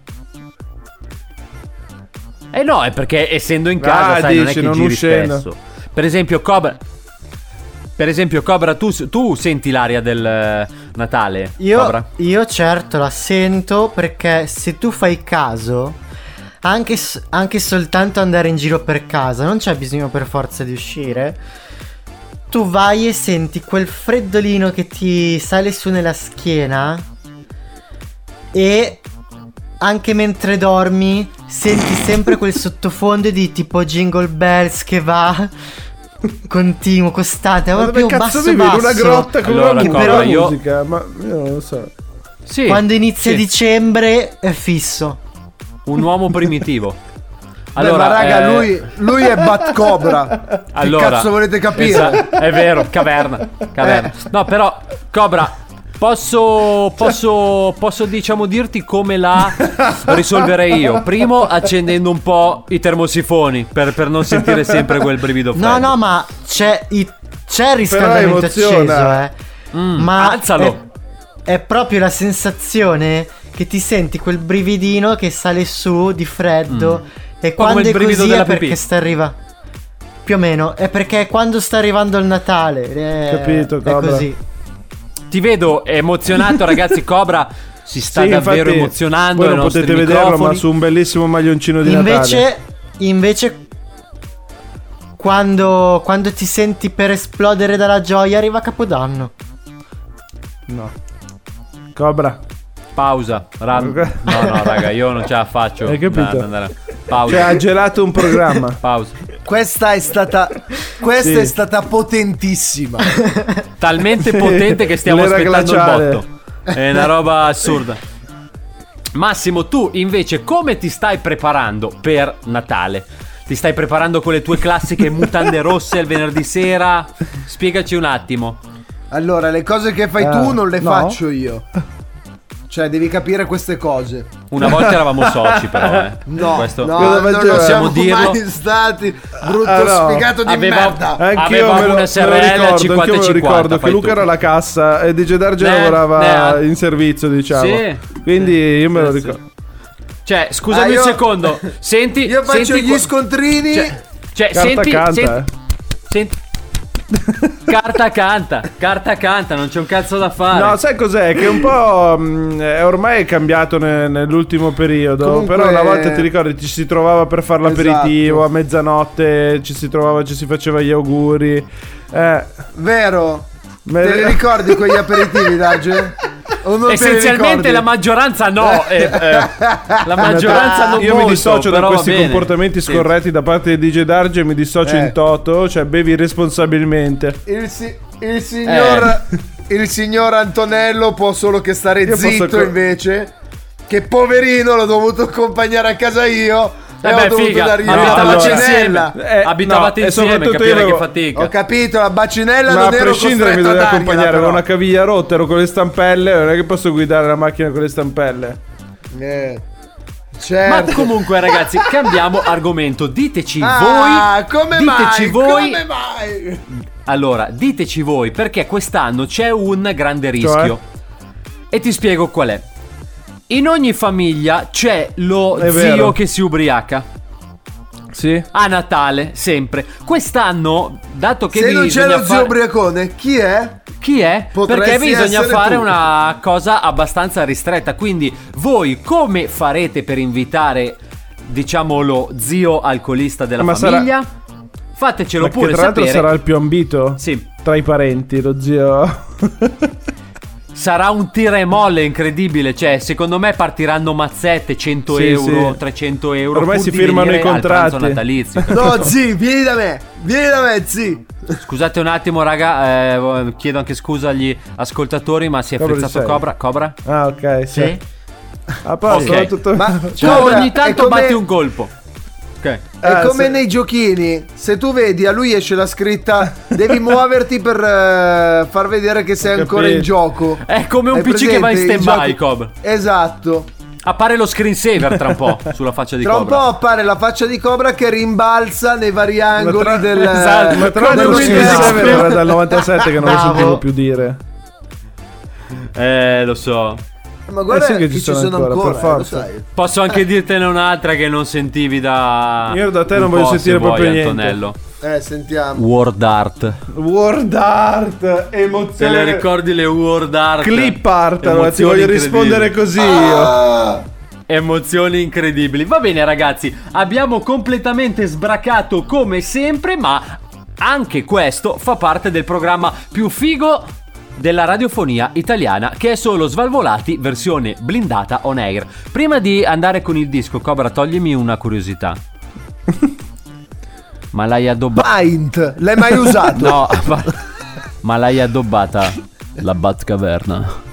[SPEAKER 7] Eh no, è perché essendo in casa,
[SPEAKER 6] Ah,
[SPEAKER 7] sai, non è
[SPEAKER 6] dici,
[SPEAKER 7] che
[SPEAKER 6] non
[SPEAKER 7] giri
[SPEAKER 6] uscendo.
[SPEAKER 7] spesso. Per esempio, Cobra. Per esempio, Cobra, tu, tu senti l'aria del Natale?
[SPEAKER 9] Io,
[SPEAKER 7] Cobra?
[SPEAKER 9] io certo la sento perché se tu fai caso, anche, anche soltanto andare in giro per casa, non c'è bisogno per forza di uscire. Tu vai e senti quel freddolino che ti sale su nella schiena e anche mentre dormi senti sempre quel sottofondo di tipo jingle bells che va continuo, costante,
[SPEAKER 6] Ma cazzo
[SPEAKER 9] basso
[SPEAKER 6] vivi? In
[SPEAKER 9] basso.
[SPEAKER 6] una grotta con
[SPEAKER 7] Allora,
[SPEAKER 6] una
[SPEAKER 9] però
[SPEAKER 6] la
[SPEAKER 7] io-
[SPEAKER 6] musica? Ma io non lo so.
[SPEAKER 7] Sì.
[SPEAKER 9] Quando inizia
[SPEAKER 7] sì.
[SPEAKER 9] dicembre è fisso.
[SPEAKER 7] Un uomo primitivo.
[SPEAKER 8] Allora, ma raga,
[SPEAKER 7] eh,
[SPEAKER 8] lui, lui è Bat Cobra.
[SPEAKER 7] allora,
[SPEAKER 8] che cazzo volete capire?
[SPEAKER 7] esa- è vero, caverna. caverna. No, però, Cobra. Posso, posso, posso diciamo dirti come la risolverei io. Primo, accendendo un po' i termosifoni per, per non sentire sempre quel brivido freddo.
[SPEAKER 9] No, no, ma c'è, i- c'è il riscaldamento acceso, eh.
[SPEAKER 7] Mm,
[SPEAKER 9] ma
[SPEAKER 7] alzalo.
[SPEAKER 9] È, è proprio la sensazione che ti senti quel brividino che sale su di freddo. E
[SPEAKER 7] Mm. come
[SPEAKER 9] quando
[SPEAKER 7] il
[SPEAKER 9] è
[SPEAKER 7] brivido
[SPEAKER 9] così è perché
[SPEAKER 7] pipì.
[SPEAKER 9] sta arrivando. Più o meno, è perché quando sta arrivando il Natale. È,
[SPEAKER 6] Capito,
[SPEAKER 9] è
[SPEAKER 6] Cobra.
[SPEAKER 9] così.
[SPEAKER 7] Ti vedo emozionato, ragazzi. Cobra si sta
[SPEAKER 6] Sì,
[SPEAKER 7] davvero
[SPEAKER 6] infatti,
[SPEAKER 7] emozionando.
[SPEAKER 6] Voi non potete vederlo,
[SPEAKER 7] microfoni.
[SPEAKER 6] ma su un bellissimo maglioncino di Natale.
[SPEAKER 9] Invece, invece, quando, quando ti senti per esplodere dalla gioia, arriva Capodanno.
[SPEAKER 6] No. Cobra.
[SPEAKER 7] Pausa. Ra- no, no, raga, io non ce la faccio.
[SPEAKER 6] Hai capito?
[SPEAKER 7] Da- da andare- Pausa.
[SPEAKER 6] Cioè, ha gelato un programma.
[SPEAKER 7] Pausa.
[SPEAKER 8] Questa è stata. Questa
[SPEAKER 6] Sì.
[SPEAKER 8] è stata potentissima.
[SPEAKER 7] Talmente potente che stiamo
[SPEAKER 6] L'era
[SPEAKER 7] aspettando
[SPEAKER 6] glaciale.
[SPEAKER 7] il botto. È una roba assurda. Massimo, tu invece come ti stai preparando per Natale? Ti stai preparando con le tue classiche mutande rosse il venerdì sera? Spiegaci un attimo.
[SPEAKER 8] Allora, le cose che fai
[SPEAKER 6] Eh,
[SPEAKER 8] tu non le
[SPEAKER 6] no.
[SPEAKER 8] faccio io. Cioè, devi capire queste cose.
[SPEAKER 7] Una volta eravamo soci, però, eh.
[SPEAKER 8] No,
[SPEAKER 7] Questo
[SPEAKER 8] no,
[SPEAKER 6] Cosa
[SPEAKER 8] non lo siamo
[SPEAKER 7] dirlo?
[SPEAKER 8] mai stati. Brutto
[SPEAKER 6] Ah, no.
[SPEAKER 8] sfigato di
[SPEAKER 7] Aveva-
[SPEAKER 8] merda.
[SPEAKER 6] Anch'io
[SPEAKER 7] Avevamo
[SPEAKER 6] me lo,
[SPEAKER 7] una SRL
[SPEAKER 6] ricordo, anch'io me lo
[SPEAKER 7] 50-50,
[SPEAKER 6] ricordo che Luca
[SPEAKER 7] tu.
[SPEAKER 6] era alla cassa e DJ Darge
[SPEAKER 7] Ne-
[SPEAKER 6] lavorava
[SPEAKER 7] ne-
[SPEAKER 6] in servizio, diciamo.
[SPEAKER 7] Sì.
[SPEAKER 6] Quindi io me lo ricordo.
[SPEAKER 7] Cioè, scusami
[SPEAKER 8] Ah, io-
[SPEAKER 7] un secondo. Senti,
[SPEAKER 8] Io faccio
[SPEAKER 7] senti
[SPEAKER 8] gli scontrini.
[SPEAKER 7] Cioè, cioè senti,
[SPEAKER 6] canta,
[SPEAKER 7] senti,
[SPEAKER 6] eh.
[SPEAKER 7] senti- Carta canta, carta canta, non c'è un cazzo da fare.
[SPEAKER 6] No, sai cos'è? Che un po' mh, è ormai è cambiato ne- nell'ultimo periodo.
[SPEAKER 8] Comunque-
[SPEAKER 6] Però una volta ti ricordi ci si trovava per fare l'aperitivo
[SPEAKER 8] Esatto.
[SPEAKER 6] a mezzanotte, ci si trovava, ci si faceva gli auguri. Eh,
[SPEAKER 8] Vero?
[SPEAKER 6] me-
[SPEAKER 8] Te li ricordi quegli aperitivi, Darge?
[SPEAKER 7] Essenzialmente la maggioranza no. eh, eh, la maggioranza non
[SPEAKER 6] Io
[SPEAKER 7] molto,
[SPEAKER 6] mi dissocio da questi
[SPEAKER 7] bene.
[SPEAKER 6] comportamenti
[SPEAKER 7] Sì.
[SPEAKER 6] scorretti da parte di DJ Darge, mi dissocio
[SPEAKER 8] Eh.
[SPEAKER 6] in toto, cioè bevi responsabilmente.
[SPEAKER 8] Il, si- il signor. Il signor Antonello può solo che stare
[SPEAKER 6] Io posso
[SPEAKER 8] zitto
[SPEAKER 6] co-
[SPEAKER 8] invece. Che poverino l'ho dovuto accompagnare a casa io.
[SPEAKER 7] Eh
[SPEAKER 8] e ho
[SPEAKER 7] beh,
[SPEAKER 8] dovuto
[SPEAKER 7] figa,
[SPEAKER 8] dargli
[SPEAKER 6] no,
[SPEAKER 8] la
[SPEAKER 7] abitavate
[SPEAKER 6] allora-
[SPEAKER 7] insieme.
[SPEAKER 6] Eh,
[SPEAKER 7] abitavate
[SPEAKER 6] no,
[SPEAKER 7] insieme, capire
[SPEAKER 6] io
[SPEAKER 7] che
[SPEAKER 6] avevo-
[SPEAKER 7] fatica.
[SPEAKER 8] Ho capito, la bacinella
[SPEAKER 6] Ma
[SPEAKER 8] non
[SPEAKER 6] a prescindere mi doveva accompagnare, avevo una caviglia rotta, ero con le stampelle, non è che posso guidare la macchina con le stampelle.
[SPEAKER 8] Eh,
[SPEAKER 7] Ma
[SPEAKER 8] certo.
[SPEAKER 7] comunque, ragazzi, cambiamo argomento. Diteci
[SPEAKER 8] Ah,
[SPEAKER 7] voi.
[SPEAKER 8] come
[SPEAKER 7] diteci
[SPEAKER 8] mai?
[SPEAKER 7] voi.
[SPEAKER 8] Come mai?
[SPEAKER 7] Allora, diteci voi perché quest'anno c'è un grande rischio. E ti spiego qual è. In ogni famiglia c'è lo
[SPEAKER 6] È
[SPEAKER 7] zio
[SPEAKER 6] vero.
[SPEAKER 7] che si ubriaca.
[SPEAKER 6] Sì.
[SPEAKER 7] A Natale, sempre. Quest'anno, dato che
[SPEAKER 8] Se non c'è
[SPEAKER 7] bisogna
[SPEAKER 8] lo zio
[SPEAKER 7] fare-
[SPEAKER 8] ubriacone, chi è?
[SPEAKER 7] Chi è?
[SPEAKER 8] Potresti
[SPEAKER 7] Perché bisogna
[SPEAKER 8] essere
[SPEAKER 7] fare
[SPEAKER 8] tu.
[SPEAKER 7] una cosa abbastanza ristretta. Quindi, voi come farete per invitare, diciamo, lo zio alcolista della
[SPEAKER 6] Ma sarà-
[SPEAKER 7] famiglia? Fatecelo
[SPEAKER 6] Ma che
[SPEAKER 7] pure
[SPEAKER 6] tra l'altro
[SPEAKER 7] sapere.
[SPEAKER 6] sarà il più ambito
[SPEAKER 7] Sì.
[SPEAKER 6] tra i parenti, lo zio.
[SPEAKER 7] Sarà un tira e molle incredibile. Cioè, secondo me partiranno mazzette 100
[SPEAKER 6] Sì,
[SPEAKER 7] euro,
[SPEAKER 6] sì.
[SPEAKER 7] 300 euro.
[SPEAKER 6] Ormai si firmano i contratti.
[SPEAKER 7] natalizio.
[SPEAKER 8] No, zi, vieni da me. Vieni da me, zi.
[SPEAKER 7] Scusate un attimo, raga. eh, chiedo anche scusa agli ascoltatori, ma si è
[SPEAKER 6] Cobra
[SPEAKER 7] frizzato. Cobra. Cobra?
[SPEAKER 6] Ah, ok, sì.
[SPEAKER 7] Sì?
[SPEAKER 6] A posto,
[SPEAKER 7] Ok.
[SPEAKER 6] tutto...
[SPEAKER 8] Ma
[SPEAKER 7] Cioè,
[SPEAKER 8] Cobra,
[SPEAKER 7] ogni tanto
[SPEAKER 8] come-
[SPEAKER 7] batti un colpo. Ok.
[SPEAKER 8] È
[SPEAKER 6] Ah,
[SPEAKER 8] come
[SPEAKER 6] se-
[SPEAKER 8] nei giochini, se tu vedi a lui esce la scritta devi muoverti per eh, far vedere che sei ancora in gioco.
[SPEAKER 7] È come un
[SPEAKER 8] Hai
[SPEAKER 7] PC che va in stand-by,
[SPEAKER 8] giochi-
[SPEAKER 7] Cobra.
[SPEAKER 8] Esatto.
[SPEAKER 7] Appare lo screensaver tra un po' sulla faccia di
[SPEAKER 8] Tra un
[SPEAKER 7] Cobra.
[SPEAKER 8] po' appare la faccia di Cobra che rimbalza nei vari angoli
[SPEAKER 6] tra-
[SPEAKER 8] del
[SPEAKER 7] Esatto,
[SPEAKER 6] Ma tra l'altro
[SPEAKER 8] lo
[SPEAKER 6] screensaver era dal 97 che non lo sentivo più dire.
[SPEAKER 7] Eh, lo so.
[SPEAKER 8] Ma guarda
[SPEAKER 6] Eh sì che
[SPEAKER 8] che
[SPEAKER 6] ci
[SPEAKER 8] ci
[SPEAKER 6] sono
[SPEAKER 8] sono
[SPEAKER 6] ancora,
[SPEAKER 8] ancora,
[SPEAKER 6] per
[SPEAKER 8] eh,
[SPEAKER 6] forza.
[SPEAKER 7] Posso anche dirtene un'altra che non sentivi da.
[SPEAKER 6] Io da te non voglio sentire
[SPEAKER 7] se vuoi,
[SPEAKER 6] proprio niente.
[SPEAKER 7] Antonello.
[SPEAKER 8] Eh, sentiamo.
[SPEAKER 7] Word art.
[SPEAKER 6] Word art,
[SPEAKER 7] Te
[SPEAKER 6] emozione.
[SPEAKER 7] le ricordi le word art?
[SPEAKER 6] Clip art, allora ti voglio rispondere così io.
[SPEAKER 8] Ah,
[SPEAKER 7] Emozioni incredibili. Va bene, ragazzi, abbiamo completamente sbracato come sempre, ma anche questo fa parte del programma più figo della radiofonia italiana che è solo Svalvolati versione blindata on air. Prima di andare con il disco, Cobra, toglimi una curiosità. Ma l'hai addobbata?
[SPEAKER 8] Paint, l'hai mai usato?
[SPEAKER 7] No, ma, ma l'hai addobbata la Batcaverna.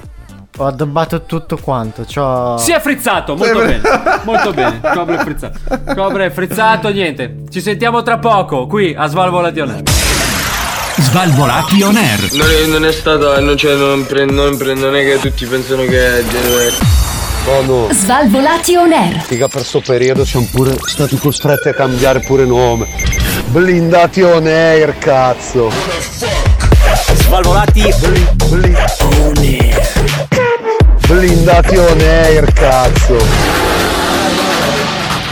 [SPEAKER 9] Ho addobbato tutto quanto. C'ho...
[SPEAKER 7] Si è frizzato, molto bene. Molto bene. Cobra è frizzato. Cobra è frizzato, niente. Ci sentiamo tra poco qui a Svalvolation.
[SPEAKER 5] Svalvolati on air.
[SPEAKER 12] Non è, non è stato, non, cioè, non, pre- non pre- non è che tutti pensano che è genere.
[SPEAKER 4] Oh no, Svalvolati on air.
[SPEAKER 3] Figa per sto periodo siamo pure stati costretti a cambiare pure nome. Blindati on air, cazzo.
[SPEAKER 5] Svalvolati
[SPEAKER 3] Blindati on air, cazzo.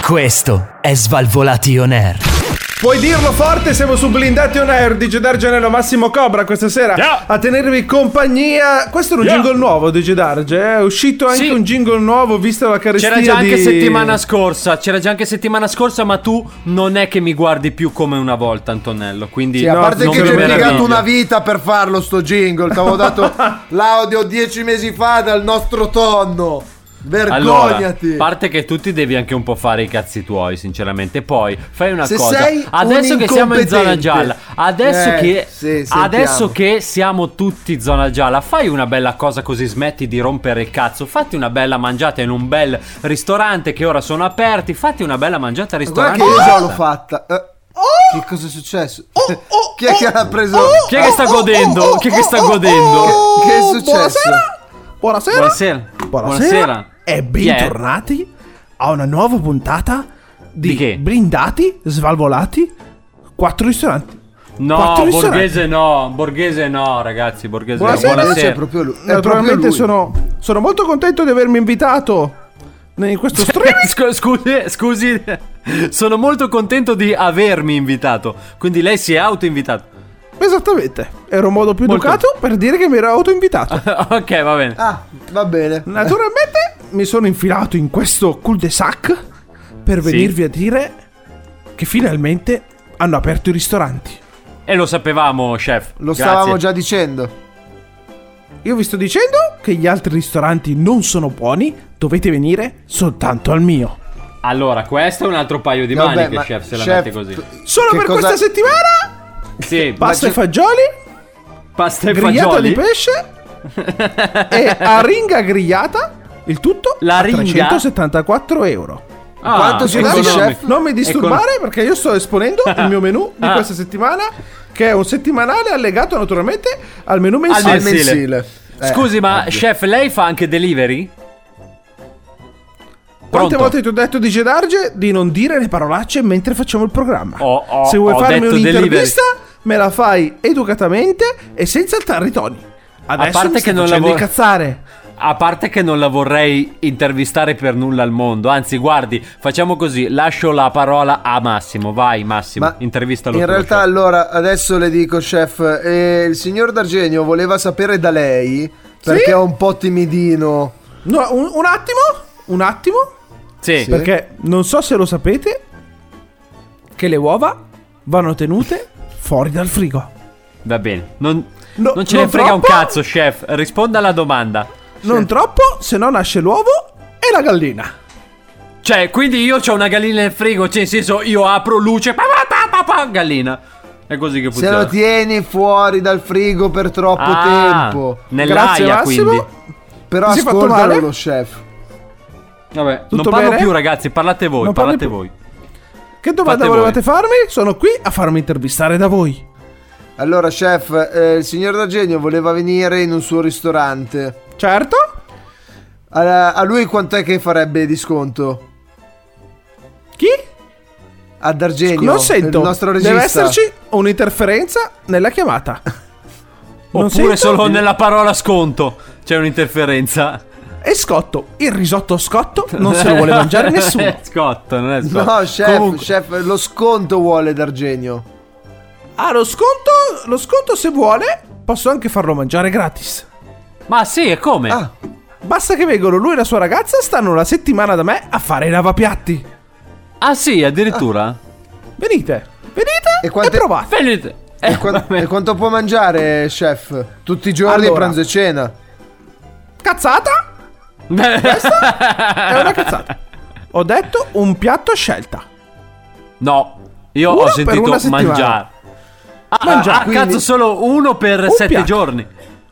[SPEAKER 5] Questo è Svalvolati on air.
[SPEAKER 6] Puoi dirlo forte, siamo su Blindati on Air di Dargenello Massimo Cobra questa sera
[SPEAKER 7] Yeah.
[SPEAKER 6] a tenervi compagnia. Questo è un
[SPEAKER 7] Yeah.
[SPEAKER 6] jingle nuovo di Darge, eh? è uscito anche
[SPEAKER 7] Sì.
[SPEAKER 6] un jingle nuovo visto la carestia
[SPEAKER 7] C'era già anche
[SPEAKER 6] di...
[SPEAKER 7] settimana scorsa. C'era già anche settimana scorsa, ma tu non è che mi guardi più come una volta, Antonello. Quindi
[SPEAKER 8] Sì, a
[SPEAKER 6] No,
[SPEAKER 8] parte che ci hai impiegato una vita per farlo sto jingle. Ti avevo dato l'audio dieci mesi fa dal nostro tonno.
[SPEAKER 7] Allora,
[SPEAKER 8] Vergognati.
[SPEAKER 7] a parte che tu ti devi anche un po' fare i cazzi tuoi, sinceramente. Poi fai una
[SPEAKER 8] Se
[SPEAKER 7] cosa.
[SPEAKER 8] sei
[SPEAKER 7] Adesso
[SPEAKER 8] un
[SPEAKER 7] che siamo in zona gialla, adesso,
[SPEAKER 8] Eh,
[SPEAKER 7] che,
[SPEAKER 8] sì,
[SPEAKER 7] adesso che siamo tutti zona gialla, fai una bella cosa così smetti di rompere il cazzo. Fatti una bella mangiata in un bel ristorante che ora sono aperti. Fatti una bella mangiata al ristorante.
[SPEAKER 8] che io già l'ho fatta. Eh, Che cosa è successo? Chi è che l'ha preso?
[SPEAKER 7] Chi è che sta godendo? Chi è che sta godendo?
[SPEAKER 8] Che è successo?
[SPEAKER 6] Buonasera.
[SPEAKER 7] Buonasera.
[SPEAKER 6] Buonasera. E bentornati a una nuova puntata di,
[SPEAKER 7] Di?
[SPEAKER 6] Blindati, Svalvolati, quattro ristoranti.
[SPEAKER 7] No,
[SPEAKER 6] Quattro ristoranti.
[SPEAKER 7] Borghese no, Borghese no, ragazzi, Borghese
[SPEAKER 6] Buonasera.
[SPEAKER 7] no. Buonasera.
[SPEAKER 8] è proprio lui. È
[SPEAKER 6] Naturalmente
[SPEAKER 8] proprio lui.
[SPEAKER 6] sono, sono molto contento di avermi invitato in questo stream.
[SPEAKER 7] Scu- Scusi, scusi, sono molto contento di avermi invitato. Quindi lei si è autoinvitato.
[SPEAKER 6] Esattamente. Era un modo più
[SPEAKER 7] Molto-
[SPEAKER 6] educato per dire che mi ero autoinvitato.
[SPEAKER 7] ok, va bene.
[SPEAKER 8] Ah, va bene.
[SPEAKER 6] Naturalmente mi sono infilato in questo cul-de-sac per
[SPEAKER 7] Sì.
[SPEAKER 6] venirvi a dire che finalmente hanno aperto i ristoranti.
[SPEAKER 7] E lo sapevamo, chef.
[SPEAKER 8] Lo
[SPEAKER 7] Grazie.
[SPEAKER 8] stavamo già dicendo.
[SPEAKER 6] Io vi sto dicendo che gli altri ristoranti non sono buoni, dovete venire soltanto al mio.
[SPEAKER 7] Allora, questo è un altro paio di
[SPEAKER 8] Vabbè,
[SPEAKER 7] maniche,
[SPEAKER 8] ma
[SPEAKER 7] chef, se la
[SPEAKER 8] chef,
[SPEAKER 7] mette così.
[SPEAKER 6] Solo per
[SPEAKER 8] cosa-
[SPEAKER 6] questa settimana
[SPEAKER 7] Sì,
[SPEAKER 6] pasta
[SPEAKER 8] c'è-
[SPEAKER 6] e fagioli,
[SPEAKER 7] pasta e
[SPEAKER 6] grigliata
[SPEAKER 7] fagioli.
[SPEAKER 6] di pesce e aringa grigliata, il tutto
[SPEAKER 7] La
[SPEAKER 6] a
[SPEAKER 7] ringa?
[SPEAKER 6] 374 euro.
[SPEAKER 7] Ah,
[SPEAKER 8] Quanto
[SPEAKER 7] economico.
[SPEAKER 8] chef?
[SPEAKER 6] Non mi disturbare perché io sto esponendo il mio menù di
[SPEAKER 7] Ah.
[SPEAKER 6] questa settimana, che è un settimanale allegato naturalmente al menù mensile.
[SPEAKER 8] Al
[SPEAKER 7] mensile.
[SPEAKER 8] Eh,
[SPEAKER 7] Scusi, ma
[SPEAKER 8] ovvio.
[SPEAKER 7] chef, lei fa anche delivery?
[SPEAKER 6] Quante
[SPEAKER 7] Pronto?
[SPEAKER 6] volte ti ho detto di Gedarge di non dire le parolacce mentre facciamo il programma?
[SPEAKER 7] Ho- ho-
[SPEAKER 6] Se vuoi
[SPEAKER 7] ho
[SPEAKER 6] farmi un'intervista, me la fai educatamente e senza alzare i toni. Adesso
[SPEAKER 7] parte
[SPEAKER 6] mi stai
[SPEAKER 7] che non
[SPEAKER 6] facendo
[SPEAKER 7] lavora-
[SPEAKER 6] incazzare.
[SPEAKER 7] a parte che non la vorrei intervistare per nulla al mondo. Anzi, guardi, facciamo così: lascio la parola a Massimo. Vai, Massimo,
[SPEAKER 8] Ma
[SPEAKER 7] intervistalo.
[SPEAKER 8] In realtà,
[SPEAKER 7] chef.
[SPEAKER 8] allora, adesso le dico, chef, eh, il signor D'Argenio voleva sapere da lei, perché
[SPEAKER 6] Sì?
[SPEAKER 8] è un po' timidino.
[SPEAKER 6] No, un, un attimo, un attimo.
[SPEAKER 7] Sì.
[SPEAKER 8] Sì.
[SPEAKER 6] Perché non so se lo sapete che le uova vanno tenute fuori dal frigo.
[SPEAKER 7] Va bene. Non,
[SPEAKER 6] No,
[SPEAKER 7] non ce ne
[SPEAKER 6] non
[SPEAKER 7] frega un
[SPEAKER 6] troppo?
[SPEAKER 7] cazzo, chef. Risponda alla domanda.
[SPEAKER 6] Non troppo, se no nasce l'uovo e la gallina.
[SPEAKER 7] Cioè, quindi io ho una gallina nel frigo, cioè, nel senso, io apro luce, pa, pa, pa, pa, pa, gallina. È così che
[SPEAKER 8] Se
[SPEAKER 7] funziona.
[SPEAKER 8] lo tieni fuori dal frigo per troppo
[SPEAKER 7] Ah,
[SPEAKER 8] tempo.
[SPEAKER 7] Nell'aia,
[SPEAKER 6] Grazie, Massimo.
[SPEAKER 7] quindi.
[SPEAKER 8] Però ascoltalo lo chef.
[SPEAKER 7] Vabbè, non
[SPEAKER 6] Tutto
[SPEAKER 7] parlo
[SPEAKER 6] bene?
[SPEAKER 7] più, ragazzi. Parlate voi,
[SPEAKER 6] Non
[SPEAKER 7] parlate
[SPEAKER 6] più?
[SPEAKER 7] voi.
[SPEAKER 6] Che domanda
[SPEAKER 7] Fate
[SPEAKER 6] volevate farmi? Sono qui a farmi intervistare da voi.
[SPEAKER 8] Allora, chef, eh, il signor D'Argenio voleva venire in un suo ristorante.
[SPEAKER 6] Certo?
[SPEAKER 8] A, a lui quant'è che farebbe di sconto?
[SPEAKER 6] Chi?
[SPEAKER 8] A D'Argenio,
[SPEAKER 6] non sento.
[SPEAKER 8] il nostro regista.
[SPEAKER 6] Deve esserci un'interferenza nella chiamata.
[SPEAKER 7] Oppure
[SPEAKER 6] sento?
[SPEAKER 7] solo nella parola sconto c'è un'interferenza.
[SPEAKER 6] E scotto. Il risotto scotto non se lo vuole mangiare nessuno.
[SPEAKER 7] Scotto, non è scotto.
[SPEAKER 8] No, chef,
[SPEAKER 7] Comunque-
[SPEAKER 8] chef, lo sconto vuole D'Argenio.
[SPEAKER 6] Ah, lo sconto, lo sconto se vuole, posso anche farlo mangiare gratis.
[SPEAKER 7] Ma sì, e come?
[SPEAKER 8] Ah,
[SPEAKER 6] Basta che vengono lui e la sua ragazza stanno una settimana da me a fare i lavapiatti.
[SPEAKER 7] Ah, sì, addirittura?
[SPEAKER 6] Venite, venite
[SPEAKER 8] E
[SPEAKER 6] e,
[SPEAKER 8] quante-
[SPEAKER 6] provate.
[SPEAKER 7] Venite. Eh,
[SPEAKER 8] e, qua-
[SPEAKER 7] vabbè.
[SPEAKER 8] e quanto può mangiare, chef? Tutti i giorni,
[SPEAKER 6] Allora.
[SPEAKER 8] pranzo e cena.
[SPEAKER 6] Cazzata? È una cazzata. Ho detto un piatto a scelta.
[SPEAKER 7] No, io
[SPEAKER 6] Uno
[SPEAKER 7] ho sentito mangiare. Ah,
[SPEAKER 6] Mangiare,
[SPEAKER 7] ah,
[SPEAKER 6] quindi-
[SPEAKER 7] cazzo, solo uno per
[SPEAKER 6] Un
[SPEAKER 7] sette
[SPEAKER 6] piatto.
[SPEAKER 7] giorni.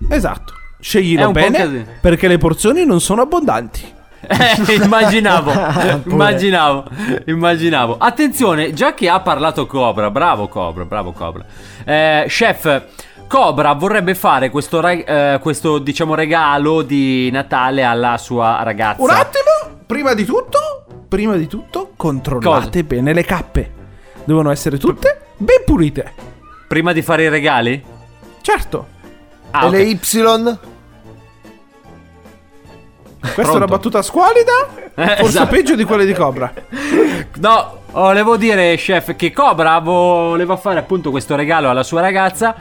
[SPEAKER 6] Esatto. Sceglilo bene perché le porzioni non sono abbondanti.
[SPEAKER 7] Eh, immaginavo, immaginavo, immaginavo. Attenzione, già che ha parlato Cobra, bravo Cobra, bravo Cobra. Eh, chef, Cobra vorrebbe fare questo, re- eh, questo, diciamo, regalo di Natale alla sua ragazza.
[SPEAKER 6] Un attimo, prima di tutto, prima di tutto, controllate bene le cappe. Devono essere tutte ben pulite.
[SPEAKER 7] Prima di fare i regali?
[SPEAKER 6] Certo.
[SPEAKER 7] Ah,
[SPEAKER 8] e
[SPEAKER 7] ok.
[SPEAKER 8] le Y?
[SPEAKER 6] Questa è una
[SPEAKER 7] Pronto?
[SPEAKER 6] battuta squalida,
[SPEAKER 7] Eh,
[SPEAKER 6] forse
[SPEAKER 7] esatto.
[SPEAKER 6] peggio di quelle di Cobra.
[SPEAKER 7] No, volevo dire, chef, che Cobra voleva fare appunto questo regalo alla sua ragazza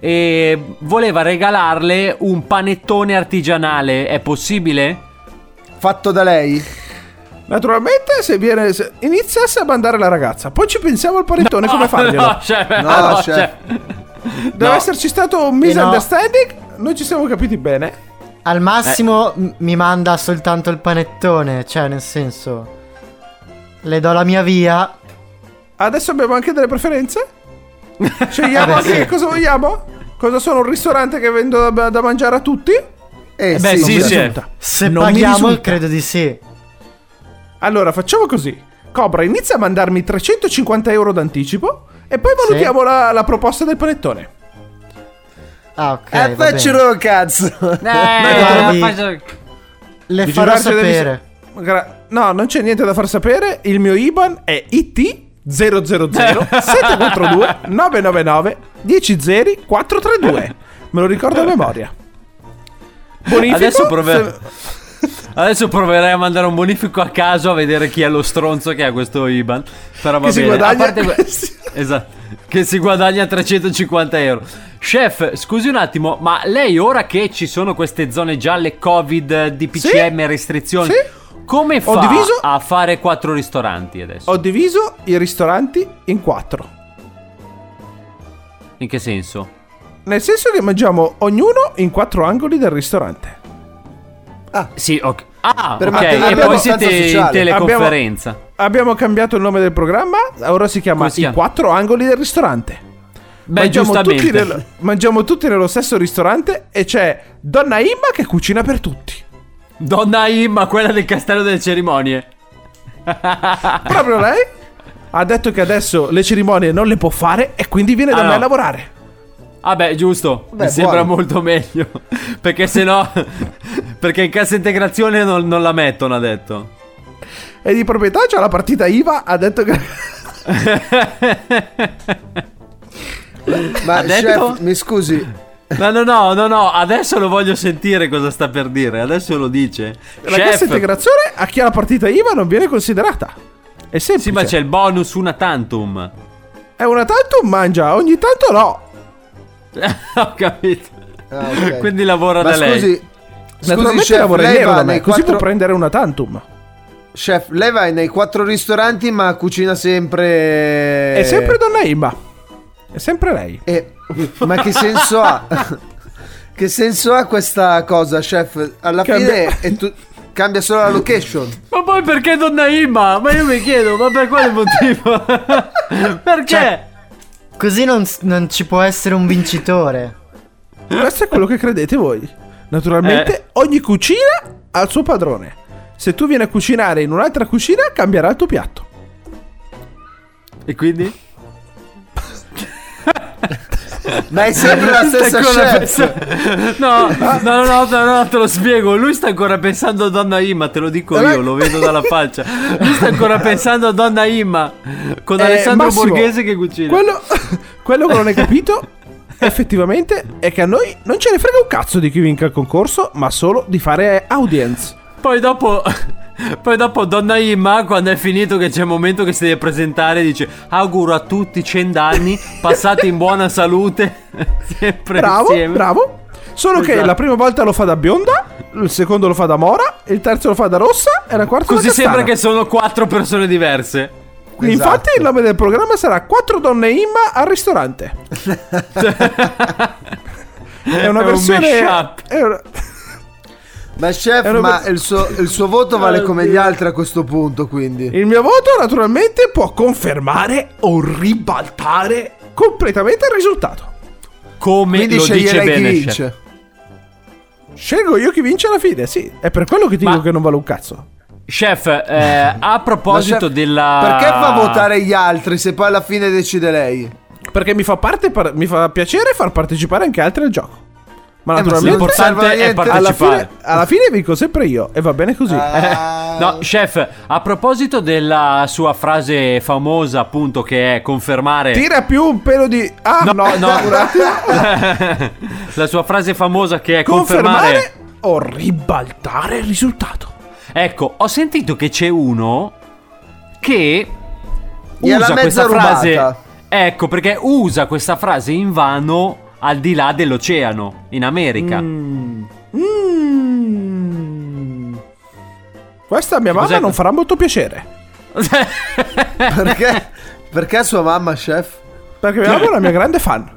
[SPEAKER 7] e voleva regalarle un panettone artigianale. È possibile?
[SPEAKER 8] Fatto da lei?
[SPEAKER 6] Naturalmente, se viene. Se iniziasse a mandare la ragazza, poi ci pensiamo al panettone come farglielo.
[SPEAKER 7] No, chef,
[SPEAKER 8] No,
[SPEAKER 7] no,
[SPEAKER 8] chef.
[SPEAKER 7] chef.
[SPEAKER 6] Deve
[SPEAKER 7] no.
[SPEAKER 6] esserci stato un
[SPEAKER 9] Eh, no.
[SPEAKER 6] misunderstanding. Noi ci siamo capiti bene.
[SPEAKER 9] Al massimo m- mi manda soltanto il panettone, cioè nel senso... Le do la mia via.
[SPEAKER 6] Adesso abbiamo anche delle preferenze? Scegliamo
[SPEAKER 9] Eh
[SPEAKER 6] anche
[SPEAKER 9] sì.
[SPEAKER 6] che cosa vogliamo? Cosa sono un ristorante che vendo da, da mangiare a tutti?
[SPEAKER 8] Eh,
[SPEAKER 7] beh,
[SPEAKER 8] sì,
[SPEAKER 7] sì, sì.
[SPEAKER 9] Se
[SPEAKER 6] Non mi
[SPEAKER 9] paghiamo,
[SPEAKER 6] risulta.
[SPEAKER 9] credo di sì.
[SPEAKER 6] Allora, facciamo così. Cobra, inizia a mandarmi 350 euro d'anticipo e poi valutiamo la, la proposta del panettone.
[SPEAKER 9] Ah, ok.
[SPEAKER 8] Eh,
[SPEAKER 9] bene.
[SPEAKER 8] faccelo cazzo.
[SPEAKER 7] Eh,
[SPEAKER 9] guardi.
[SPEAKER 7] faccio-
[SPEAKER 9] Le
[SPEAKER 6] Di
[SPEAKER 9] farò sapere.
[SPEAKER 6] Gra- no, non c'è niente da far sapere. Il mio IBAN è IT 000 742 999 10 432. Me lo ricordo a memoria. Bonifico.
[SPEAKER 7] Adesso prove-
[SPEAKER 6] se-
[SPEAKER 7] Adesso proverei a mandare un bonifico a caso a vedere chi è lo stronzo che ha questo IBAN. Però va
[SPEAKER 6] Che si
[SPEAKER 7] bene.
[SPEAKER 6] guadagna-
[SPEAKER 7] A parte esatto. Che si guadagna 350 euro. Chef, scusi un attimo, ma lei ora che ci sono queste zone gialle, Covid, DPCM, restrizioni,
[SPEAKER 6] Sì.
[SPEAKER 7] Come fa
[SPEAKER 6] diviso-
[SPEAKER 7] a fare quattro ristoranti adesso?
[SPEAKER 6] Ho diviso i ristoranti in quattro.
[SPEAKER 7] In che senso?
[SPEAKER 6] Nel senso che mangiamo ognuno in quattro angoli del ristorante.
[SPEAKER 7] Sì, ok. Ah,
[SPEAKER 8] Per
[SPEAKER 7] ok. E poi siete in teleconferenza.
[SPEAKER 6] Abbiamo cambiato il nome del programma, ora si chiama
[SPEAKER 7] si
[SPEAKER 6] I quattro angoli del ristorante.
[SPEAKER 7] Beh,
[SPEAKER 6] mangiamo,
[SPEAKER 7] giustamente.
[SPEAKER 6] tutti nel- mangiamo tutti nello stesso ristorante e c'è Donna Imma che cucina per tutti.
[SPEAKER 7] Donna Imma, quella del castello delle cerimonie.
[SPEAKER 6] Proprio lei ha detto che adesso le cerimonie non le può fare e quindi viene da
[SPEAKER 7] Ah,
[SPEAKER 6] me
[SPEAKER 7] no.
[SPEAKER 6] a lavorare.
[SPEAKER 7] Ah beh, giusto.
[SPEAKER 8] Beh,
[SPEAKER 7] Mi sembra
[SPEAKER 8] buono.
[SPEAKER 7] molto meglio. Perché se no... perché in cassa integrazione non, non la mettono, ha detto.
[SPEAKER 6] E di proprietà c'ha la partita IVA, ha detto che...
[SPEAKER 8] Ma
[SPEAKER 7] Ha detto?
[SPEAKER 8] chef, mi scusi.
[SPEAKER 7] No, no, no, no, no, adesso lo voglio sentire cosa sta per dire. Adesso lo dice.
[SPEAKER 6] La cassa integrazione a chi ha la partita IVA non viene considerata. È semplice.
[SPEAKER 7] Sì, ma c'è il bonus una tantum.
[SPEAKER 6] È una tantum mangia, ogni tanto no.
[SPEAKER 7] Ho capito.
[SPEAKER 8] Ah, ok.
[SPEAKER 7] Quindi lavora
[SPEAKER 8] Ma
[SPEAKER 7] da lei.
[SPEAKER 8] scusi,
[SPEAKER 6] Naturalmente
[SPEAKER 8] chef,
[SPEAKER 6] lavora in
[SPEAKER 8] lei
[SPEAKER 6] nero da me, così
[SPEAKER 8] quattro-
[SPEAKER 6] può prendere una tantum.
[SPEAKER 8] Chef, lei va nei quattro ristoranti ma cucina sempre...
[SPEAKER 6] È sempre donna Imma. È sempre lei.
[SPEAKER 8] Eh, ma che senso ha? che senso ha questa cosa, chef? Alla
[SPEAKER 6] Cambia-
[SPEAKER 8] fine è tu- cambia solo la location.
[SPEAKER 7] Ma poi perché donna Imma? Ma io mi chiedo, ma per quale motivo? perché?
[SPEAKER 9] Cioè, Così non, non ci può essere un vincitore.
[SPEAKER 6] Questo è quello che credete voi. Naturalmente,
[SPEAKER 7] Eh.
[SPEAKER 6] ogni cucina ha il suo padrone. Se tu vieni a cucinare in un'altra cucina, cambierà il tuo piatto.
[SPEAKER 7] E quindi?
[SPEAKER 8] Ma è sempre la stessa
[SPEAKER 7] pensa- No, no, no, no, te lo spiego. Lui sta ancora pensando a Donna Imma, te lo dico io, lo vedo dalla faccia. Lui sta ancora pensando a Donna Imma con
[SPEAKER 6] Eh,
[SPEAKER 7] Alessandro Borghese che cucina.
[SPEAKER 6] Quello, quello che non hai capito, effettivamente, è che a noi non ce ne frega un cazzo di chi vinca il concorso, ma solo di fare audience.
[SPEAKER 7] Poi dopo. Poi dopo Donna Imma, quando è finito che c'è il momento che si deve presentare, dice auguro a tutti 100 anni, passati in buona salute, sempre
[SPEAKER 6] Bravo,
[SPEAKER 7] insieme.
[SPEAKER 6] bravo. Solo che
[SPEAKER 7] Esatto.
[SPEAKER 6] la prima volta lo fa da bionda, il secondo lo fa da mora, il terzo lo fa da rossa e la quarta
[SPEAKER 7] Così
[SPEAKER 6] da
[SPEAKER 7] sembra che sono quattro persone diverse.
[SPEAKER 6] Quindi Infatti il nome del programma sarà Quattro donne Imma al ristorante. è una
[SPEAKER 7] È un
[SPEAKER 6] versione...
[SPEAKER 7] mashup.
[SPEAKER 8] Ma chef,
[SPEAKER 6] una
[SPEAKER 8] ma il suo, il suo voto vale come gli altri a questo punto, quindi.
[SPEAKER 6] Il mio voto naturalmente può confermare o ribaltare completamente il risultato.
[SPEAKER 7] Come
[SPEAKER 8] Quindi
[SPEAKER 7] lo dice
[SPEAKER 8] lei chi
[SPEAKER 7] bene.
[SPEAKER 8] vince.
[SPEAKER 7] chef.
[SPEAKER 6] Scelgo io chi vince alla fine, sì. È per quello che ti
[SPEAKER 7] Ma-
[SPEAKER 6] dico che non vale un cazzo.
[SPEAKER 7] Chef, eh, a proposito
[SPEAKER 8] chef,
[SPEAKER 7] della.
[SPEAKER 8] Perché fa votare gli altri se poi alla fine decide lei?
[SPEAKER 6] Perché mi fa, parte, par- mi fa piacere far partecipare anche altri al gioco. Ma
[SPEAKER 8] Eh,
[SPEAKER 6] naturalmente
[SPEAKER 7] l'importante è
[SPEAKER 8] niente-
[SPEAKER 6] alla
[SPEAKER 7] partecipare.
[SPEAKER 6] fine, alla fine vinco sempre io e va bene così.
[SPEAKER 8] Ah.
[SPEAKER 7] No, chef, a proposito della sua frase famosa, appunto, che è confermare.
[SPEAKER 6] Tira più un pelo di... Ah no,
[SPEAKER 7] No, no. La sua frase famosa che è confermare.
[SPEAKER 6] Confermare o ribaltare il risultato.
[SPEAKER 7] Ecco, ho sentito che c'è uno che
[SPEAKER 8] Gliela
[SPEAKER 7] usa questa frase.
[SPEAKER 8] rubata.
[SPEAKER 7] Ecco, perché usa questa frase in vano al di là dell'oceano, in America.
[SPEAKER 6] Mm. Questa a mia mamma
[SPEAKER 7] Cos'è
[SPEAKER 6] non farà molto piacere.
[SPEAKER 8] Perché? Perché sua mamma, chef?
[SPEAKER 6] Perché mia mamma è una mia grande fan.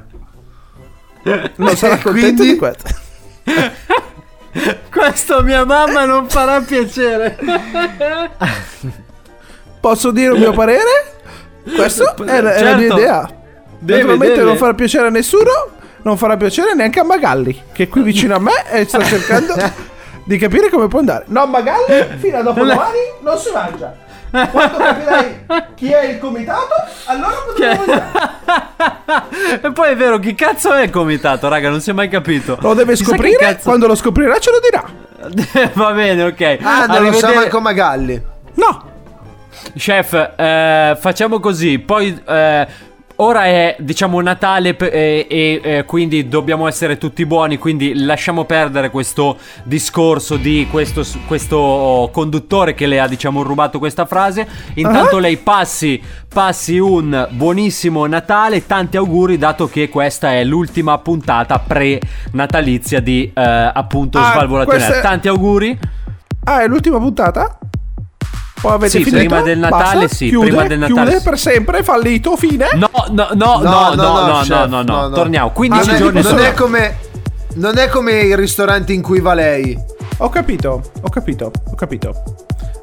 [SPEAKER 6] Non sarà contento
[SPEAKER 8] quindi?
[SPEAKER 6] di questo.
[SPEAKER 7] Questo a mia mamma non farà piacere.
[SPEAKER 6] Posso dire un mio parere? Questo è, la- è la mia
[SPEAKER 7] Certo.
[SPEAKER 6] idea.
[SPEAKER 7] Deve,
[SPEAKER 6] Naturalmente
[SPEAKER 7] deve.
[SPEAKER 6] non farà piacere a nessuno, non farà piacere neanche a Magalli, che è qui vicino a me e sta cercando di capire come può andare. No, Magalli, fino a dopo domani non si mangia. Quando capirai chi è il comitato, allora potremo mangiare.
[SPEAKER 7] e poi è vero, chi cazzo è il comitato, raga? Non si è mai capito.
[SPEAKER 6] Lo deve
[SPEAKER 7] Chissà
[SPEAKER 6] scoprire,
[SPEAKER 7] cazzo-
[SPEAKER 6] quando lo scoprirà ce lo dirà.
[SPEAKER 7] Va bene, ok.
[SPEAKER 8] Ah, non lo sa manco Magalli.
[SPEAKER 6] No,
[SPEAKER 7] Chef, eh, facciamo così. Poi, eh, ora è diciamo Natale e, e, eh, quindi dobbiamo essere tutti buoni. Quindi lasciamo perdere questo discorso di questo, questo conduttore che le ha diciamo rubato questa frase. Intanto
[SPEAKER 6] Ah.
[SPEAKER 7] lei passi, passi un buonissimo Natale. Tanti auguri, dato che questa è l'ultima puntata pre-natalizia di eh, appunto
[SPEAKER 6] Ah,
[SPEAKER 7] Svalvolazione.
[SPEAKER 6] è-
[SPEAKER 7] Tanti auguri.
[SPEAKER 6] ah, è l'ultima puntata? Poi avete finito?
[SPEAKER 7] prima del Natale,
[SPEAKER 6] Basta?
[SPEAKER 7] sì,
[SPEAKER 6] chiude,
[SPEAKER 7] prima del Natale.
[SPEAKER 6] Chiude per sempre, fallito, fine.
[SPEAKER 7] No, no, no, no, no, no, no, chef, no, no, no, no. torniamo. 15
[SPEAKER 8] non
[SPEAKER 7] giorni.
[SPEAKER 8] È,
[SPEAKER 7] non,
[SPEAKER 8] è come, non è come il ristorante in cui va lei.
[SPEAKER 6] Ho capito, ho capito, ho capito.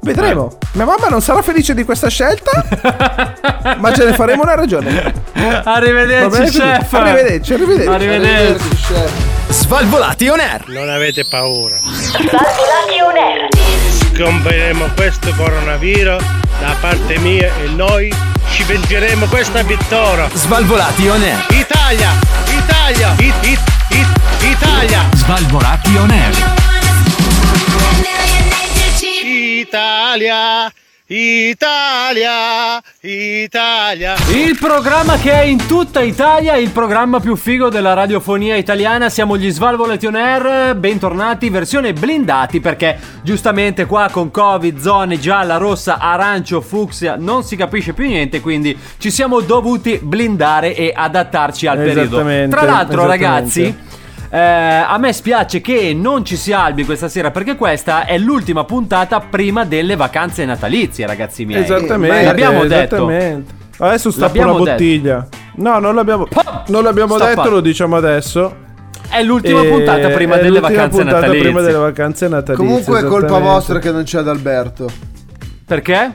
[SPEAKER 6] Vedremo. Eh. Mia mamma non sarà felice di questa scelta, ma ce ne faremo una ragione.
[SPEAKER 7] Arrivederci,
[SPEAKER 6] bene,
[SPEAKER 7] chef.
[SPEAKER 6] Arrivederci, arrivederci.
[SPEAKER 7] Arrivederci, chef.
[SPEAKER 5] Svalvolati on air.
[SPEAKER 13] Non avete paura.
[SPEAKER 4] Svalvolati on air.
[SPEAKER 13] Scomperemo questo coronavirus da parte mia e noi ci vengeremo questa vittoria.
[SPEAKER 5] Svalvolati on air.
[SPEAKER 13] Italia! Italia! It, it, it, Italia!
[SPEAKER 5] Svalvolati on air.
[SPEAKER 13] Italia! Italia, Italia.
[SPEAKER 7] Il programma che è in tutta Italia, il programma più figo della radiofonia italiana. Siamo gli Svalvolation Air, bentornati, versione blindati perché giustamente qua con Covid, zone gialla, rossa, arancio, fucsia, non si capisce più niente, quindi ci siamo dovuti blindare e adattarci al periodo.
[SPEAKER 6] Esattamente,
[SPEAKER 7] Tra l'altro
[SPEAKER 6] esattamente.
[SPEAKER 7] ragazzi... eh, a me spiace che non ci sia Albi questa sera perché questa è l'ultima puntata prima delle vacanze natalizie, ragazzi miei.
[SPEAKER 6] Esattamente.
[SPEAKER 7] L'abbiamo detto.
[SPEAKER 6] esattamente. Adesso stappo
[SPEAKER 7] L'abbiamo
[SPEAKER 6] una
[SPEAKER 7] detto.
[SPEAKER 6] bottiglia. No, non l'abbiamo, non l'abbiamo
[SPEAKER 7] Stappa.
[SPEAKER 6] detto, lo diciamo adesso.
[SPEAKER 7] È l'ultima
[SPEAKER 6] E-
[SPEAKER 7] puntata prima
[SPEAKER 6] è
[SPEAKER 7] delle
[SPEAKER 6] l'ultima
[SPEAKER 7] vacanze
[SPEAKER 6] puntata
[SPEAKER 7] natalizie.
[SPEAKER 6] prima delle vacanze natalizie.
[SPEAKER 8] Comunque è colpa vostra che non c'è Adalberto.
[SPEAKER 7] Perché?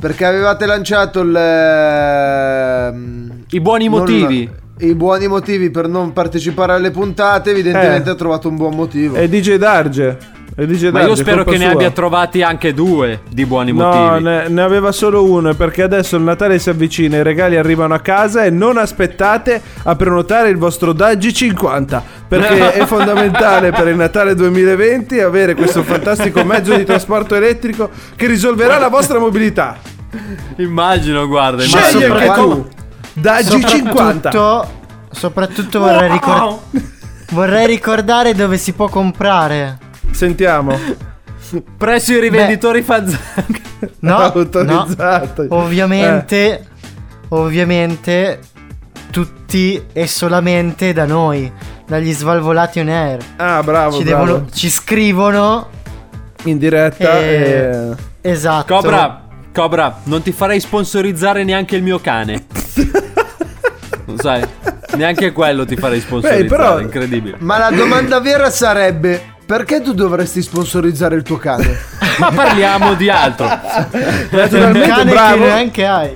[SPEAKER 8] Perché avevate lanciato il. ehm,
[SPEAKER 7] I buoni
[SPEAKER 8] non-
[SPEAKER 7] motivi.
[SPEAKER 8] I buoni motivi per non partecipare alle puntate, evidentemente
[SPEAKER 6] Eh.
[SPEAKER 8] ha trovato un buon motivo.
[SPEAKER 6] È DJ Darge. È DJ
[SPEAKER 7] Ma
[SPEAKER 6] Darge,
[SPEAKER 7] io spero che ne
[SPEAKER 6] sua.
[SPEAKER 7] abbia trovati anche due di buoni
[SPEAKER 6] No,
[SPEAKER 7] motivi.
[SPEAKER 6] ne, ne aveva solo uno perché adesso il Natale si avvicina, i regali arrivano a casa e non aspettate a prenotare il vostro Daggi 50 perché è fondamentale per il Natale 2020 avere questo fantastico mezzo di trasporto elettrico che risolverà la vostra mobilità.
[SPEAKER 7] Immagino, guarda.
[SPEAKER 6] Scegli
[SPEAKER 7] immagino.
[SPEAKER 6] anche tu Daggi 50.
[SPEAKER 9] Soprattutto, soprattutto vorrei, ricor- vorrei ricordare dove si può comprare.
[SPEAKER 6] Sentiamo.
[SPEAKER 7] Presso i rivenditori fanzanga.
[SPEAKER 9] No,
[SPEAKER 6] Autorizzato.
[SPEAKER 9] no. Ovviamente, ovviamente, tutti e solamente da noi, dagli Svalvolati on air.
[SPEAKER 6] Ah, bravo,
[SPEAKER 9] ci,
[SPEAKER 6] bravo.
[SPEAKER 9] devono- ci scrivono
[SPEAKER 6] in diretta.
[SPEAKER 9] e-
[SPEAKER 6] e-
[SPEAKER 9] Esatto.
[SPEAKER 7] Cobra, Cobra, non ti farei sponsorizzare neanche il mio cane. Lo sai? Neanche quello ti farei sponsorizzare,
[SPEAKER 8] Beh, però-
[SPEAKER 7] incredibile.
[SPEAKER 8] Ma la domanda vera sarebbe: perché tu dovresti sponsorizzare il tuo cane?
[SPEAKER 7] Ma parliamo di altro.
[SPEAKER 6] Naturalmente,
[SPEAKER 9] cane
[SPEAKER 6] bravo.
[SPEAKER 9] che neanche hai.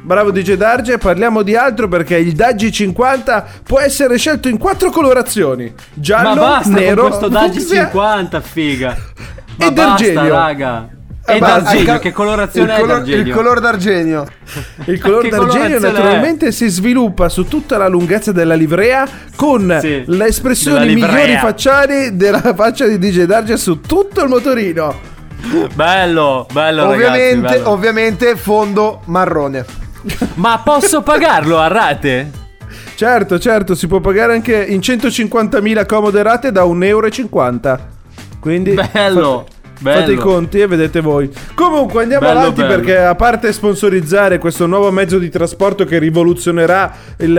[SPEAKER 6] Bravo DJ Darge, parliamo di altro perché il Daggi 50 può essere scelto in quattro colorazioni: giallo,
[SPEAKER 7] Ma basta
[SPEAKER 6] nero,
[SPEAKER 7] con questo
[SPEAKER 6] fucsia
[SPEAKER 7] 50, figa. Ma
[SPEAKER 6] e
[SPEAKER 7] basta,
[SPEAKER 6] d'argenio.
[SPEAKER 7] raga.
[SPEAKER 6] Eh,
[SPEAKER 7] E d'argenio, che colorazione
[SPEAKER 8] il,
[SPEAKER 7] è
[SPEAKER 8] color,
[SPEAKER 7] d'argenio?
[SPEAKER 8] il color d'argenio.
[SPEAKER 6] Il color d'argenio naturalmente si sviluppa su tutta la lunghezza della livrea con
[SPEAKER 7] Sì,
[SPEAKER 6] le espressioni migliori facciali della faccia di DJ Darge su tutto il motorino.
[SPEAKER 7] Bello, bello
[SPEAKER 8] ovviamente,
[SPEAKER 7] ragazzi, bello.
[SPEAKER 8] ovviamente fondo marrone.
[SPEAKER 7] Ma posso pagarlo a rate?
[SPEAKER 6] Certo, certo, si può pagare anche in 150.000 comode rate da 1,50 euro. Quindi
[SPEAKER 7] Bello,
[SPEAKER 6] fate,
[SPEAKER 7] bello.
[SPEAKER 6] fate i conti e vedete voi. Comunque andiamo
[SPEAKER 7] Bello,
[SPEAKER 6] avanti
[SPEAKER 7] bello.
[SPEAKER 6] perché a parte sponsorizzare questo nuovo mezzo di trasporto che rivoluzionerà il-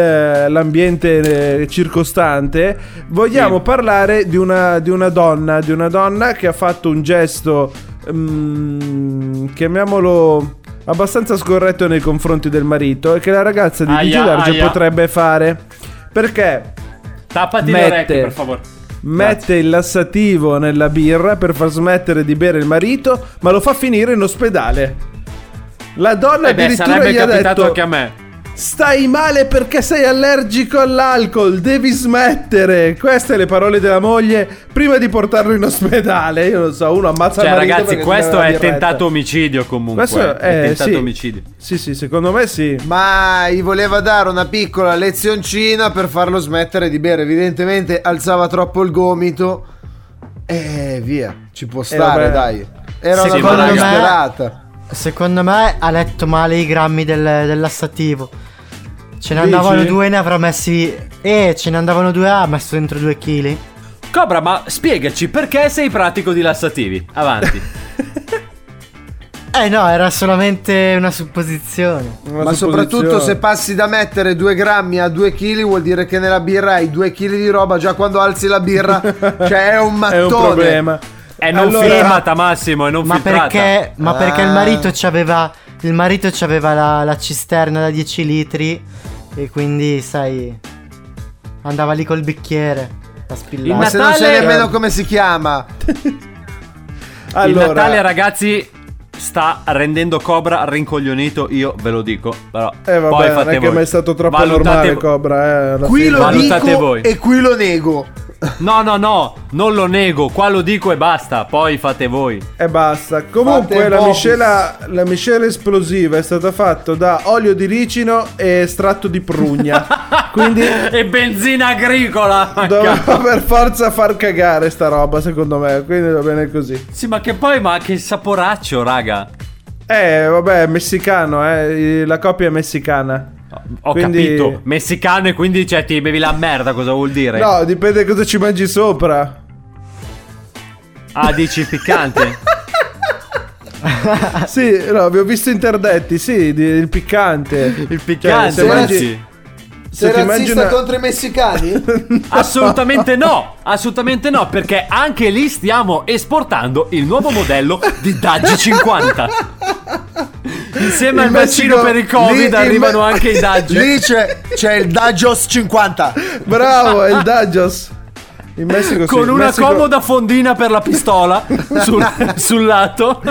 [SPEAKER 6] l'ambiente eh, circostante, vogliamo
[SPEAKER 7] Sì.
[SPEAKER 6] parlare di una, di una donna, di una donna che ha fatto un gesto, mm, chiamiamolo abbastanza scorretto nei confronti del marito e che la ragazza di
[SPEAKER 7] Aia,
[SPEAKER 6] DJ Darge
[SPEAKER 7] aia.
[SPEAKER 6] potrebbe fare. Perché
[SPEAKER 7] Tappati
[SPEAKER 6] Mette-
[SPEAKER 7] le orecchie, per favore.
[SPEAKER 6] Mette il lassativo nella birra per far smettere di bere il marito, ma lo fa finire in ospedale. La donna
[SPEAKER 7] Eh beh,
[SPEAKER 6] addirittura
[SPEAKER 7] sarebbe
[SPEAKER 6] gli ha
[SPEAKER 7] capitato
[SPEAKER 6] detto
[SPEAKER 7] anche a me.
[SPEAKER 6] Stai male perché sei allergico all'alcol, devi smettere. Queste le parole della moglie prima di portarlo in ospedale. Io non so, uno ammazza
[SPEAKER 7] Cioè,
[SPEAKER 6] il marito
[SPEAKER 7] ragazzi, questo è tentato omicidio comunque.
[SPEAKER 6] Questo
[SPEAKER 7] è
[SPEAKER 6] è
[SPEAKER 7] tentato
[SPEAKER 6] sì.
[SPEAKER 7] omicidio.
[SPEAKER 6] Sì, sì, secondo me sì.
[SPEAKER 8] Ma gli voleva dare una piccola lezioncina per farlo smettere di bere. Evidentemente alzava troppo il gomito. E via, ci può stare,
[SPEAKER 6] vabbè.
[SPEAKER 8] dai. Era
[SPEAKER 9] Sì,
[SPEAKER 8] una cosa disperata.
[SPEAKER 9] Secondo me ha letto male i grammi del, del lassativo. Ce ne
[SPEAKER 6] Dici?
[SPEAKER 9] andavano due, ne avrà messi. Eh, ce ne andavano due, ha messo dentro due chili.
[SPEAKER 7] Cobra, ma spiegaci perché sei pratico di lassativi. Avanti.
[SPEAKER 9] Eh no, era solamente una supposizione.
[SPEAKER 6] Una
[SPEAKER 8] Ma soprattutto
[SPEAKER 6] supposizione.
[SPEAKER 8] se passi da mettere 2 grammi a 2 kg vuol dire che nella birra hai 2 kg di roba già quando alzi la birra. cioè è un mattone.
[SPEAKER 6] È un problema.
[SPEAKER 7] È non
[SPEAKER 6] Allora-
[SPEAKER 7] filmata, Massimo, è non
[SPEAKER 9] Ma
[SPEAKER 7] filtrata.
[SPEAKER 9] perché, ma perché il
[SPEAKER 8] Ah.
[SPEAKER 9] marito c'aveva. Il marito c'aveva la, la cisterna da 10 litri. E quindi, sai. Andava lì col bicchiere a spillare.
[SPEAKER 7] Il
[SPEAKER 8] Ma se non sai
[SPEAKER 7] Natale-
[SPEAKER 8] nemmeno come si chiama.
[SPEAKER 6] Allora,
[SPEAKER 7] Il Natale, ragazzi, sta rendendo Cobra rincoglionito. Io ve lo dico. Però
[SPEAKER 6] Eh vabbè,
[SPEAKER 7] poi
[SPEAKER 6] non è che è stato troppo
[SPEAKER 7] Valutate
[SPEAKER 6] normale. Cobra, eh.
[SPEAKER 8] Qui
[SPEAKER 6] fine.
[SPEAKER 8] lo
[SPEAKER 7] Valutate
[SPEAKER 8] dico
[SPEAKER 7] voi.
[SPEAKER 8] e qui lo nego.
[SPEAKER 7] No, no, no, non lo nego. Qua lo dico e basta. Poi fate voi.
[SPEAKER 6] E basta. Comunque la miscela, la miscela esplosiva è stata fatta da olio di ricino e estratto di prugna. Quindi
[SPEAKER 7] E benzina agricola.
[SPEAKER 6] doveva per forza far cagare sta roba, secondo me. Quindi va bene così.
[SPEAKER 7] Sì, ma che poi, ma che saporaccio, raga.
[SPEAKER 6] Eh, vabbè, è messicano, eh. La coppia è messicana.
[SPEAKER 7] Ho
[SPEAKER 6] Quindi-
[SPEAKER 7] capito. Messicano e quindi cioè, ti bevi la merda, cosa vuol dire?
[SPEAKER 6] No, dipende cosa ci mangi sopra.
[SPEAKER 7] Ah, dici piccante?
[SPEAKER 6] sì, no, vi ho visto interdetti, sì, il piccante. Il
[SPEAKER 7] piccante,
[SPEAKER 6] se mangi,
[SPEAKER 7] sì.
[SPEAKER 6] se
[SPEAKER 8] Sei razzista
[SPEAKER 6] una...
[SPEAKER 8] contro i messicani?
[SPEAKER 7] Assolutamente no, assolutamente no, perché anche lì stiamo esportando il nuovo modello di Daggi 50. Insieme al
[SPEAKER 8] In
[SPEAKER 7] vaccino per il Covid
[SPEAKER 8] lì
[SPEAKER 7] arrivano
[SPEAKER 8] Me-
[SPEAKER 7] anche i Daggi.
[SPEAKER 8] Lì c'è, c'è il Daggios 50.
[SPEAKER 6] Bravo, è il Daggios. In Messico sì,
[SPEAKER 7] Con
[SPEAKER 6] in
[SPEAKER 7] una
[SPEAKER 6] Messico-
[SPEAKER 7] comoda fondina per la pistola sul, sul lato.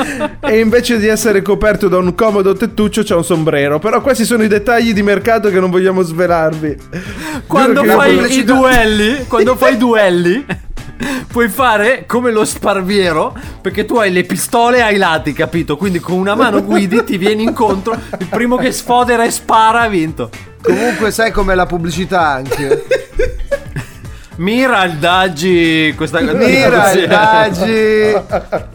[SPEAKER 6] E invece di essere coperto da un comodo tettuccio c'è un sombrero. Però questi sono i dettagli di mercato che non vogliamo svelarvi.
[SPEAKER 7] Quando
[SPEAKER 6] Giuro
[SPEAKER 7] fai i duelli, quando fai i duelli, puoi fare come lo sparviero, perché tu hai le pistole ai lati, capito? Quindi con una mano guidi, ti vieni incontro, il primo che sfodera e spara ha vinto.
[SPEAKER 8] Comunque sai com'è la pubblicità anche.
[SPEAKER 7] Mira il Daggi, questa
[SPEAKER 8] Mira
[SPEAKER 7] Sì.
[SPEAKER 8] il Daggi.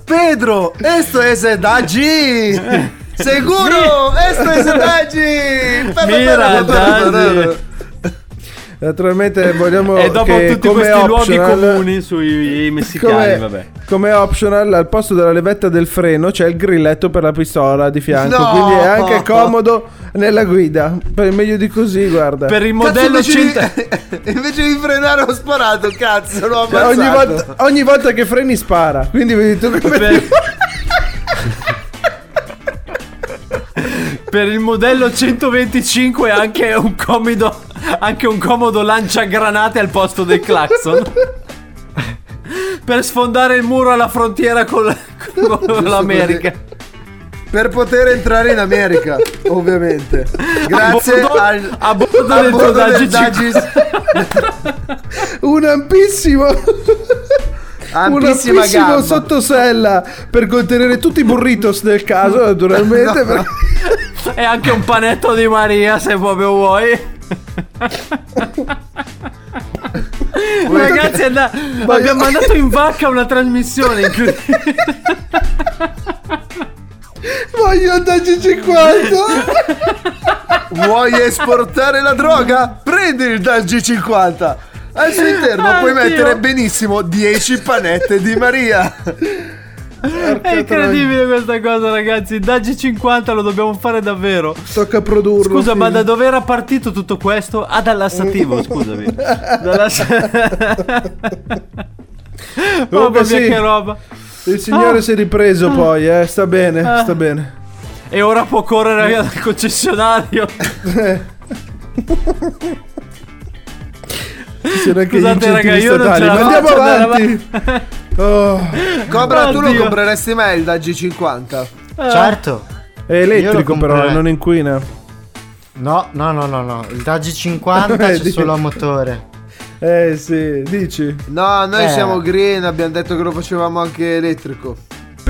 [SPEAKER 8] Pedro, esto es el Daggi. Seguro, esto es el Daggi.
[SPEAKER 7] Mira il Daggi.
[SPEAKER 6] Naturalmente vogliamo
[SPEAKER 7] E dopo
[SPEAKER 6] che
[SPEAKER 7] tutti
[SPEAKER 6] come
[SPEAKER 7] questi luoghi
[SPEAKER 6] optional-
[SPEAKER 7] comuni sui messicani,
[SPEAKER 6] Come,
[SPEAKER 7] vabbè.
[SPEAKER 6] come optional al posto della levetta del freno c'è il grilletto per la pistola di fianco.
[SPEAKER 8] No!
[SPEAKER 6] Quindi è anche comodo nella guida. Per meglio di così, guarda.
[SPEAKER 7] Per il
[SPEAKER 8] Cazzo,
[SPEAKER 7] modello
[SPEAKER 8] invece,
[SPEAKER 7] 100
[SPEAKER 8] di, invece di frenare ho sparato, cazzo, l'ho
[SPEAKER 6] Cioè, ogni, volta, ogni volta che freni spara. Quindi vedi tu come
[SPEAKER 7] per... per il modello 125 anche un comodo anche un comodo lanciagranate al posto del clacson. per sfondare il muro alla frontiera con, con l'America.
[SPEAKER 8] Per poter entrare in America, ovviamente. Grazie
[SPEAKER 7] A bordo-
[SPEAKER 8] al
[SPEAKER 7] a bordo
[SPEAKER 8] a
[SPEAKER 7] del
[SPEAKER 8] bordo
[SPEAKER 7] Daggi
[SPEAKER 8] Daggis.
[SPEAKER 6] un ampissimo. un
[SPEAKER 8] Ampissima
[SPEAKER 6] ampissimo
[SPEAKER 8] gamba.
[SPEAKER 6] sottosella per contenere tutti i burritos del caso, naturalmente.
[SPEAKER 8] No.
[SPEAKER 7] E anche un panetto di Maria se proprio vuoi. Ragazzi, and- abbiamo mandato in vacca una trasmissione incredibile.
[SPEAKER 6] Voglio andarci 50.
[SPEAKER 8] Vuoi esportare la droga? Prendi il Daggi 50. Al suo interno puoi
[SPEAKER 7] Oddio.
[SPEAKER 8] mettere benissimo 10 panette di Maria.
[SPEAKER 7] È incredibile questa cosa, ragazzi. Daggi 50 lo dobbiamo fare davvero.
[SPEAKER 6] Tocca produrlo.
[SPEAKER 7] Scusa, ma
[SPEAKER 6] figlio.
[SPEAKER 7] da dove era partito tutto questo? Ah, dall'assativo, scusami. Dallass- Mamma mia,
[SPEAKER 6] sì.
[SPEAKER 7] che roba.
[SPEAKER 6] Il signore
[SPEAKER 7] Ah.
[SPEAKER 6] si è ripreso poi, eh. Sta bene,
[SPEAKER 7] Ah.
[SPEAKER 6] sta bene.
[SPEAKER 7] E ora può correre via dal concessionario. Scusate, raga, io non ce la
[SPEAKER 6] Ma andiamo avanti. Oh.
[SPEAKER 8] Cobra, tu lo
[SPEAKER 7] Oddio.
[SPEAKER 8] compreresti mai il Daggi 50?
[SPEAKER 9] Certo.
[SPEAKER 6] È elettrico però, non inquina.
[SPEAKER 9] No, no, no, no, no. Il Daggi 50
[SPEAKER 6] Vedi?
[SPEAKER 9] c'è solo a motore.
[SPEAKER 6] Eh sì, dici.
[SPEAKER 8] No, noi
[SPEAKER 9] Eh.
[SPEAKER 8] siamo green, abbiamo detto che lo facevamo anche elettrico.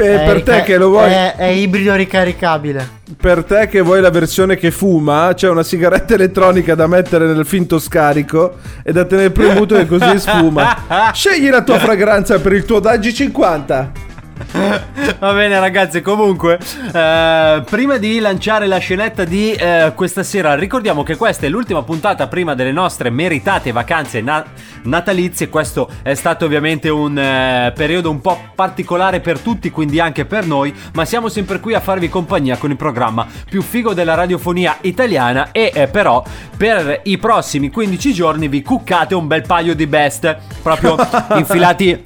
[SPEAKER 6] Per, per te
[SPEAKER 9] rica-
[SPEAKER 6] che lo vuoi,
[SPEAKER 9] È, è ibrido ricaricabile.
[SPEAKER 6] per te che vuoi la versione che fuma, c'è una sigaretta elettronica da mettere nel finto scarico e da tenere premuto e così sfuma. Scegli la tua fragranza per il tuo Daggi 50.
[SPEAKER 7] Va bene ragazzi, comunque, eh, prima di lanciare la scenetta di eh, questa sera, ricordiamo che questa è l'ultima puntata prima delle nostre meritate vacanze na- natalizie. Questo è stato ovviamente un eh, periodo un po' particolare per tutti, quindi anche per noi, ma siamo sempre qui a farvi compagnia con il programma più figo della radiofonia italiana e eh, però per i prossimi 15 giorni vi cuccate un bel paio di best, proprio infilati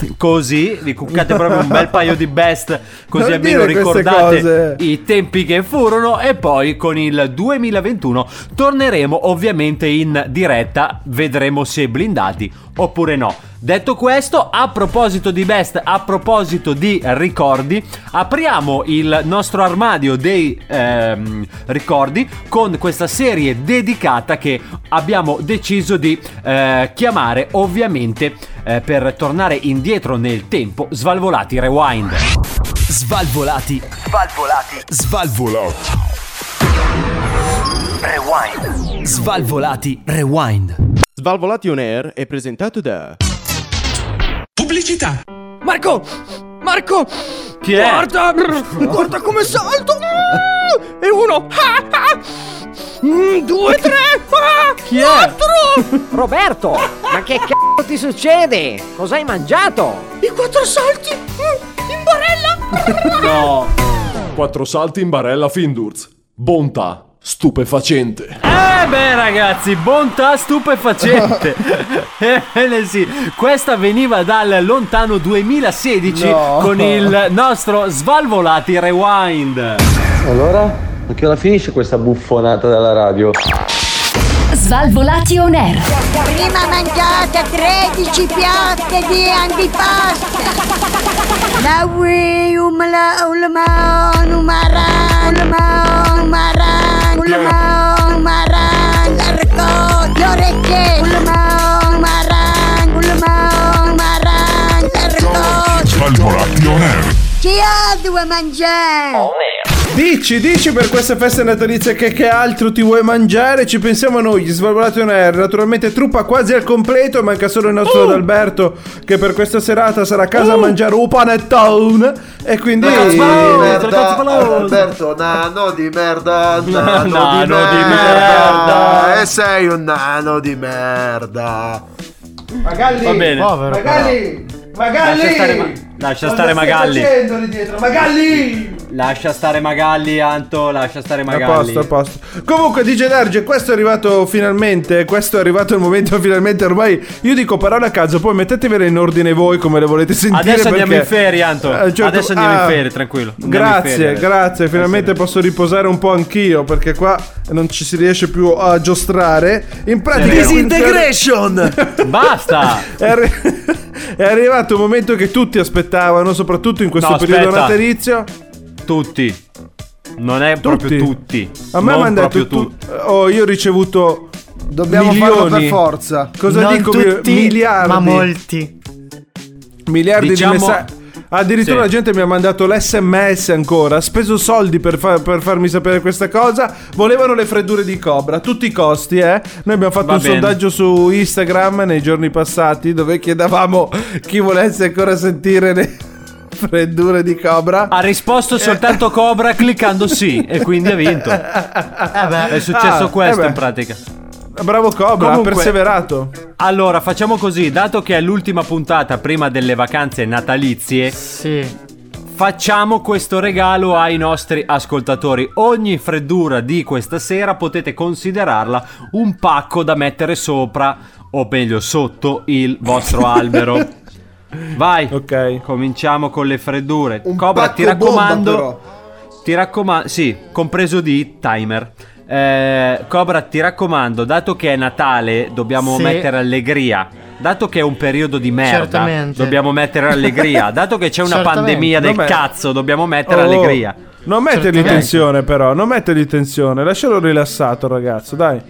[SPEAKER 7] così, vi cuccate proprio un bel paio di best, così
[SPEAKER 6] Non
[SPEAKER 7] almeno ricordate i tempi che furono e poi con il 2021 torneremo ovviamente in diretta, vedremo se blindati oppure no. Detto questo, a proposito di best, a proposito di ricordi, apriamo il nostro armadio dei ehm, ricordi con questa serie dedicata che abbiamo deciso di eh, chiamare ovviamente eh, per tornare indietro nel tempo Svalvolati Rewind.
[SPEAKER 5] Svalvolati.
[SPEAKER 4] Svalvolati.
[SPEAKER 5] Svalvolati.
[SPEAKER 4] Rewind.
[SPEAKER 5] Svalvolati Rewind.
[SPEAKER 14] Svalvolati on Air è presentato da
[SPEAKER 15] Pubblicità.
[SPEAKER 7] Marco!
[SPEAKER 14] Marco!
[SPEAKER 7] Chi è?
[SPEAKER 14] Guarda! Guarda come salto! E uno! Ah, ah. Mm, Due, tre! ah,
[SPEAKER 7] Chi è?
[SPEAKER 14] Quattro!
[SPEAKER 15] Roberto, ma che c***o ti succede? Cosa hai mangiato?
[SPEAKER 14] I quattro salti! mm, In barella!
[SPEAKER 7] No.
[SPEAKER 16] Quattro salti in barella Findurz. Bontà stupefacente.
[SPEAKER 7] Eh beh ragazzi, bontà stupefacente. Ebbene sì, questa veniva dal lontano 2016
[SPEAKER 3] No.
[SPEAKER 7] con il nostro Svalvolati Rewind.
[SPEAKER 17] Allora? A che ora finisce questa buffonata della radio?
[SPEAKER 18] Svalvolati on air.
[SPEAKER 19] Prima mangiate 13 piatte di antipasto. La ui umla ulma numara ulma numara le orecchie ulma numara ulma numara l'arco
[SPEAKER 10] Svalvolati on air.
[SPEAKER 19] Chi ha due mangiare?
[SPEAKER 6] Dici, dici per queste feste natalizie che, che altro ti vuoi mangiare? Ci pensiamo noi, gli Svalvolati on air. Naturalmente truppa quasi al completo, manca solo il nostro Adalberto che per questa serata sarà a casa a mangiare un panettone. E quindi...
[SPEAKER 8] merda, Alberto, nano di merda, nano, di,
[SPEAKER 6] Nano
[SPEAKER 8] merda,
[SPEAKER 6] di merda.
[SPEAKER 8] E sei un nano di merda.
[SPEAKER 6] Magalli,
[SPEAKER 7] Va bene.
[SPEAKER 8] Povero,
[SPEAKER 6] Magalli, Magalli.
[SPEAKER 7] Lascia stare, Ma- lascia stare
[SPEAKER 6] stai
[SPEAKER 7] Magalli.
[SPEAKER 6] facendo lì dietro? Magalli!
[SPEAKER 7] Lascia stare Magalli, Anto, lascia stare
[SPEAKER 6] A
[SPEAKER 7] Magalli.
[SPEAKER 6] posto, a posto. Comunque, DJ Darge, questo è arrivato finalmente. Questo è arrivato il momento finalmente. Ormai io dico parole a caso, poi mettetevele in ordine voi come le volete sentire.
[SPEAKER 7] Adesso andiamo
[SPEAKER 6] perché-
[SPEAKER 7] in ferie, Anto.
[SPEAKER 6] a un certo-
[SPEAKER 7] Adesso andiamo in
[SPEAKER 6] Ah,
[SPEAKER 7] ferie, tranquillo. Andiamo in
[SPEAKER 6] Grazie,
[SPEAKER 7] ferie
[SPEAKER 6] grazie. Finalmente posso riposare un po' anch'io. Perché qua non ci si riesce più a giostrare. In pratica.
[SPEAKER 8] Disintegration!
[SPEAKER 7] Basta!
[SPEAKER 6] È, arri- è arrivato un momento che tutti aspettavano, soprattutto in questo
[SPEAKER 7] No,
[SPEAKER 6] periodo
[SPEAKER 7] aspetta.
[SPEAKER 6] natalizio.
[SPEAKER 7] Tutti. Non è proprio tutti.
[SPEAKER 6] A me mi hanno detto
[SPEAKER 7] proprio
[SPEAKER 6] tu- Oh, io ho ricevuto
[SPEAKER 8] Dobbiamo
[SPEAKER 6] milioni.
[SPEAKER 8] farlo per forza.
[SPEAKER 6] Cosa
[SPEAKER 9] non
[SPEAKER 6] dico?
[SPEAKER 9] tutti,
[SPEAKER 6] miliardi.
[SPEAKER 9] ma molti.
[SPEAKER 6] Miliardi
[SPEAKER 7] Diciamo-
[SPEAKER 6] di messaggi. Addirittura
[SPEAKER 7] Sì.
[SPEAKER 6] la gente mi ha mandato l'SMS ancora. Ha speso soldi per, fa- per farmi sapere questa cosa. Volevano le freddure di Cobra. A tutti i costi, eh. Noi abbiamo fatto
[SPEAKER 7] Va
[SPEAKER 6] un
[SPEAKER 7] bene.
[SPEAKER 6] sondaggio su Instagram nei giorni passati. Dove chiedevamo chi volesse ancora sentire le freddure di Cobra.
[SPEAKER 7] Ha risposto soltanto Cobra cliccando sì e quindi ha vinto. È successo
[SPEAKER 6] Ah,
[SPEAKER 7] questo
[SPEAKER 6] eh
[SPEAKER 7] in pratica.
[SPEAKER 6] Bravo Cobra,
[SPEAKER 7] Comunque-
[SPEAKER 6] ha perseverato.
[SPEAKER 7] Allora, facciamo così, dato che è l'ultima puntata prima delle vacanze natalizie, facciamo questo regalo ai nostri ascoltatori. Ogni freddura di questa sera potete considerarla un pacco da mettere sopra, o meglio sotto, il vostro albero. Vai,
[SPEAKER 6] ok.
[SPEAKER 7] Cominciamo con le freddure. Cobra, ti
[SPEAKER 8] bomba,
[SPEAKER 7] raccomando.
[SPEAKER 8] però.
[SPEAKER 7] Ti raccomando, sì, compreso di timer. Eh, Cobra, ti raccomando, dato che è Natale, dobbiamo
[SPEAKER 9] Sì.
[SPEAKER 7] mettere allegria. Dato che è un periodo di merda,
[SPEAKER 9] Certamente.
[SPEAKER 7] dobbiamo mettere allegria. Dato che c'è una
[SPEAKER 9] Certamente.
[SPEAKER 7] pandemia del
[SPEAKER 6] Vabbè.
[SPEAKER 7] cazzo, dobbiamo mettere
[SPEAKER 6] Oh,
[SPEAKER 7] allegria.
[SPEAKER 6] Non mettergli tensione, però. Non mettergli tensione. Lascialo rilassato, ragazzo. Dai.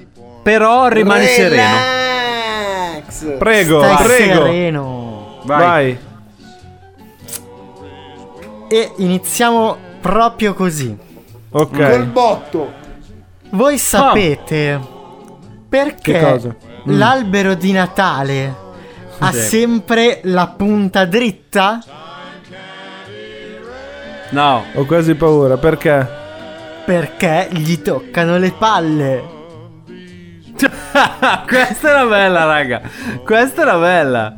[SPEAKER 7] Però rimani sereno.
[SPEAKER 6] Prego,
[SPEAKER 9] Stai
[SPEAKER 6] prego.
[SPEAKER 9] sereno.
[SPEAKER 6] Vai.
[SPEAKER 9] E iniziamo proprio così.
[SPEAKER 6] Ok.
[SPEAKER 8] Col botto.
[SPEAKER 9] Voi sapete perché?
[SPEAKER 6] Mm.
[SPEAKER 9] l'albero di Natale ha
[SPEAKER 7] Sì.
[SPEAKER 9] sempre la punta dritta?
[SPEAKER 7] No.
[SPEAKER 6] Ho quasi paura. Perché?
[SPEAKER 9] Perché gli toccano le palle.
[SPEAKER 7] Questa era bella, raga. Questa era bella.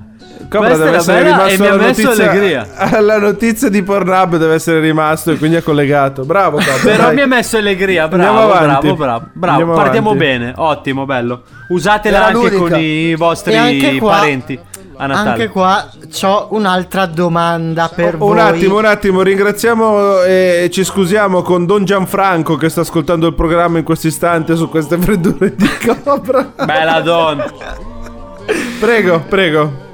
[SPEAKER 6] Cobra deve essere rimasto alla notizia, alla notizia di Pornhub deve essere rimasto e quindi è collegato. Bravo, Cobra.
[SPEAKER 7] Però
[SPEAKER 6] dai.
[SPEAKER 7] mi ha messo allegria, bravo,
[SPEAKER 6] Andiamo avanti.
[SPEAKER 7] bravo, bravo, bravo.
[SPEAKER 6] Andiamo
[SPEAKER 7] Partiamo
[SPEAKER 6] avanti.
[SPEAKER 7] bene, ottimo, bello. Usatela
[SPEAKER 9] Era
[SPEAKER 7] anche
[SPEAKER 9] l'unica.
[SPEAKER 7] con i vostri
[SPEAKER 9] qua-
[SPEAKER 7] parenti a Natale.
[SPEAKER 9] Anche qua ho un'altra domanda per voi.
[SPEAKER 6] Un attimo, un attimo, ringraziamo e ci scusiamo con Don Gianfranco che sta ascoltando il programma in questo istante su queste freddure di Cobra.
[SPEAKER 7] Bella donna.
[SPEAKER 6] Prego, prego.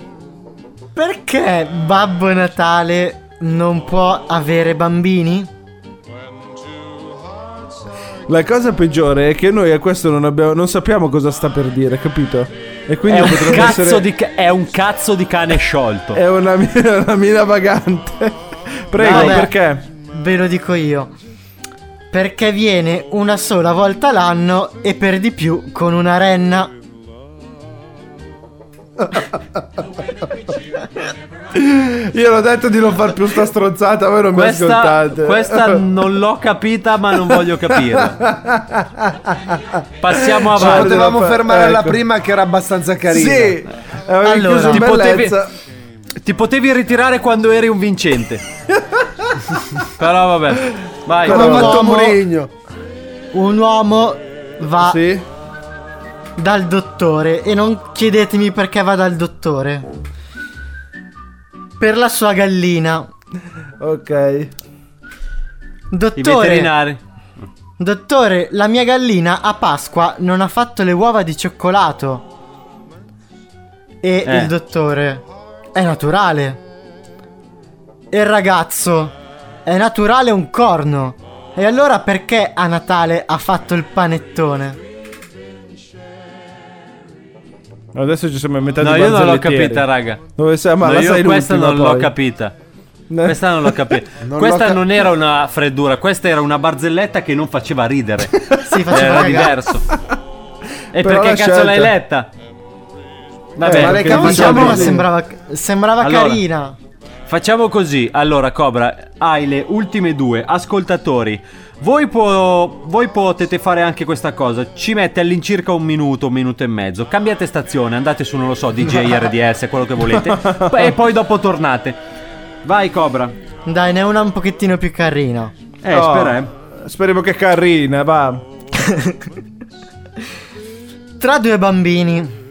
[SPEAKER 9] Perché Babbo Natale non può avere bambini?
[SPEAKER 6] La cosa peggiore è che noi a questo non, abbiamo, non sappiamo cosa sta per dire, capito? E quindi
[SPEAKER 7] È un, cazzo
[SPEAKER 6] essere...
[SPEAKER 7] di ca- è un cazzo di cane sciolto.
[SPEAKER 6] È una, mi- una mina vagante. Prego,
[SPEAKER 9] Vabbè,
[SPEAKER 6] perché?
[SPEAKER 9] Ve lo dico io. Perché viene una sola volta l'anno e per di più con una renna.
[SPEAKER 6] Io l'ho detto di non far più sta stronzata, voi non mi
[SPEAKER 7] Questa,
[SPEAKER 6] ascoltate.
[SPEAKER 7] questa non l'ho capita, ma non voglio capire. Passiamo
[SPEAKER 8] Ci
[SPEAKER 7] avanti.
[SPEAKER 8] potevamo
[SPEAKER 6] fa-
[SPEAKER 8] fermare alla
[SPEAKER 6] ecco.
[SPEAKER 8] prima che era abbastanza carina.
[SPEAKER 6] Sì, avevi
[SPEAKER 9] Allora,
[SPEAKER 6] chiuso in
[SPEAKER 7] ti potevi, ti potevi ritirare quando eri un vincente. Però vabbè, vai.
[SPEAKER 8] Come ha fatto Mourinho.
[SPEAKER 9] Un uomo va
[SPEAKER 6] Sì.
[SPEAKER 9] Dal dottore e non chiedetemi perché va dal dottore. Per la sua gallina.
[SPEAKER 6] Ok.
[SPEAKER 9] Dottore, dottore, la mia gallina a Pasqua non ha fatto le uova di cioccolato. E
[SPEAKER 7] Eh.
[SPEAKER 9] il dottore, è naturale. E il ragazzo, è naturale un corno. E allora perché a Natale ha fatto il panettone?
[SPEAKER 6] Adesso ci siamo a metà
[SPEAKER 7] No,
[SPEAKER 6] di
[SPEAKER 7] io non l'ho capita, raga.
[SPEAKER 6] Dove sei? Ma
[SPEAKER 7] No,
[SPEAKER 6] la
[SPEAKER 7] io
[SPEAKER 6] sai
[SPEAKER 7] questa non l'ho
[SPEAKER 6] poi.
[SPEAKER 7] capita.
[SPEAKER 6] Ne-
[SPEAKER 7] Questa non l'ho capita.
[SPEAKER 8] Non
[SPEAKER 7] questa
[SPEAKER 8] l'ho ca-
[SPEAKER 7] non era una freddura, questa era una barzelletta che non faceva ridere.
[SPEAKER 9] Si faceva
[SPEAKER 7] era
[SPEAKER 9] cagare.
[SPEAKER 7] diverso. E
[SPEAKER 6] Però
[SPEAKER 7] perché
[SPEAKER 6] la
[SPEAKER 7] cazzo
[SPEAKER 6] scelta-
[SPEAKER 7] l'hai letta? Vabbè,
[SPEAKER 6] Eh, ma diciamo-
[SPEAKER 9] ma
[SPEAKER 8] bene.
[SPEAKER 9] sembrava, sembrava
[SPEAKER 7] Allora.
[SPEAKER 9] carina.
[SPEAKER 7] Facciamo così. Allora, Cobra, hai le ultime due. Ascoltatori, voi, può- voi potete fare anche questa cosa. Ci mette all'incirca un minuto, un minuto e mezzo. Cambiate stazione, andate su, non lo so, DJ, RDS, quello che volete. e poi dopo tornate. Vai, Cobra.
[SPEAKER 9] Dai, ne è una un pochettino più carina.
[SPEAKER 7] Eh,
[SPEAKER 6] Oh,
[SPEAKER 7] spera, eh.
[SPEAKER 6] Speriamo che carina, va.
[SPEAKER 9] Tra due bambini.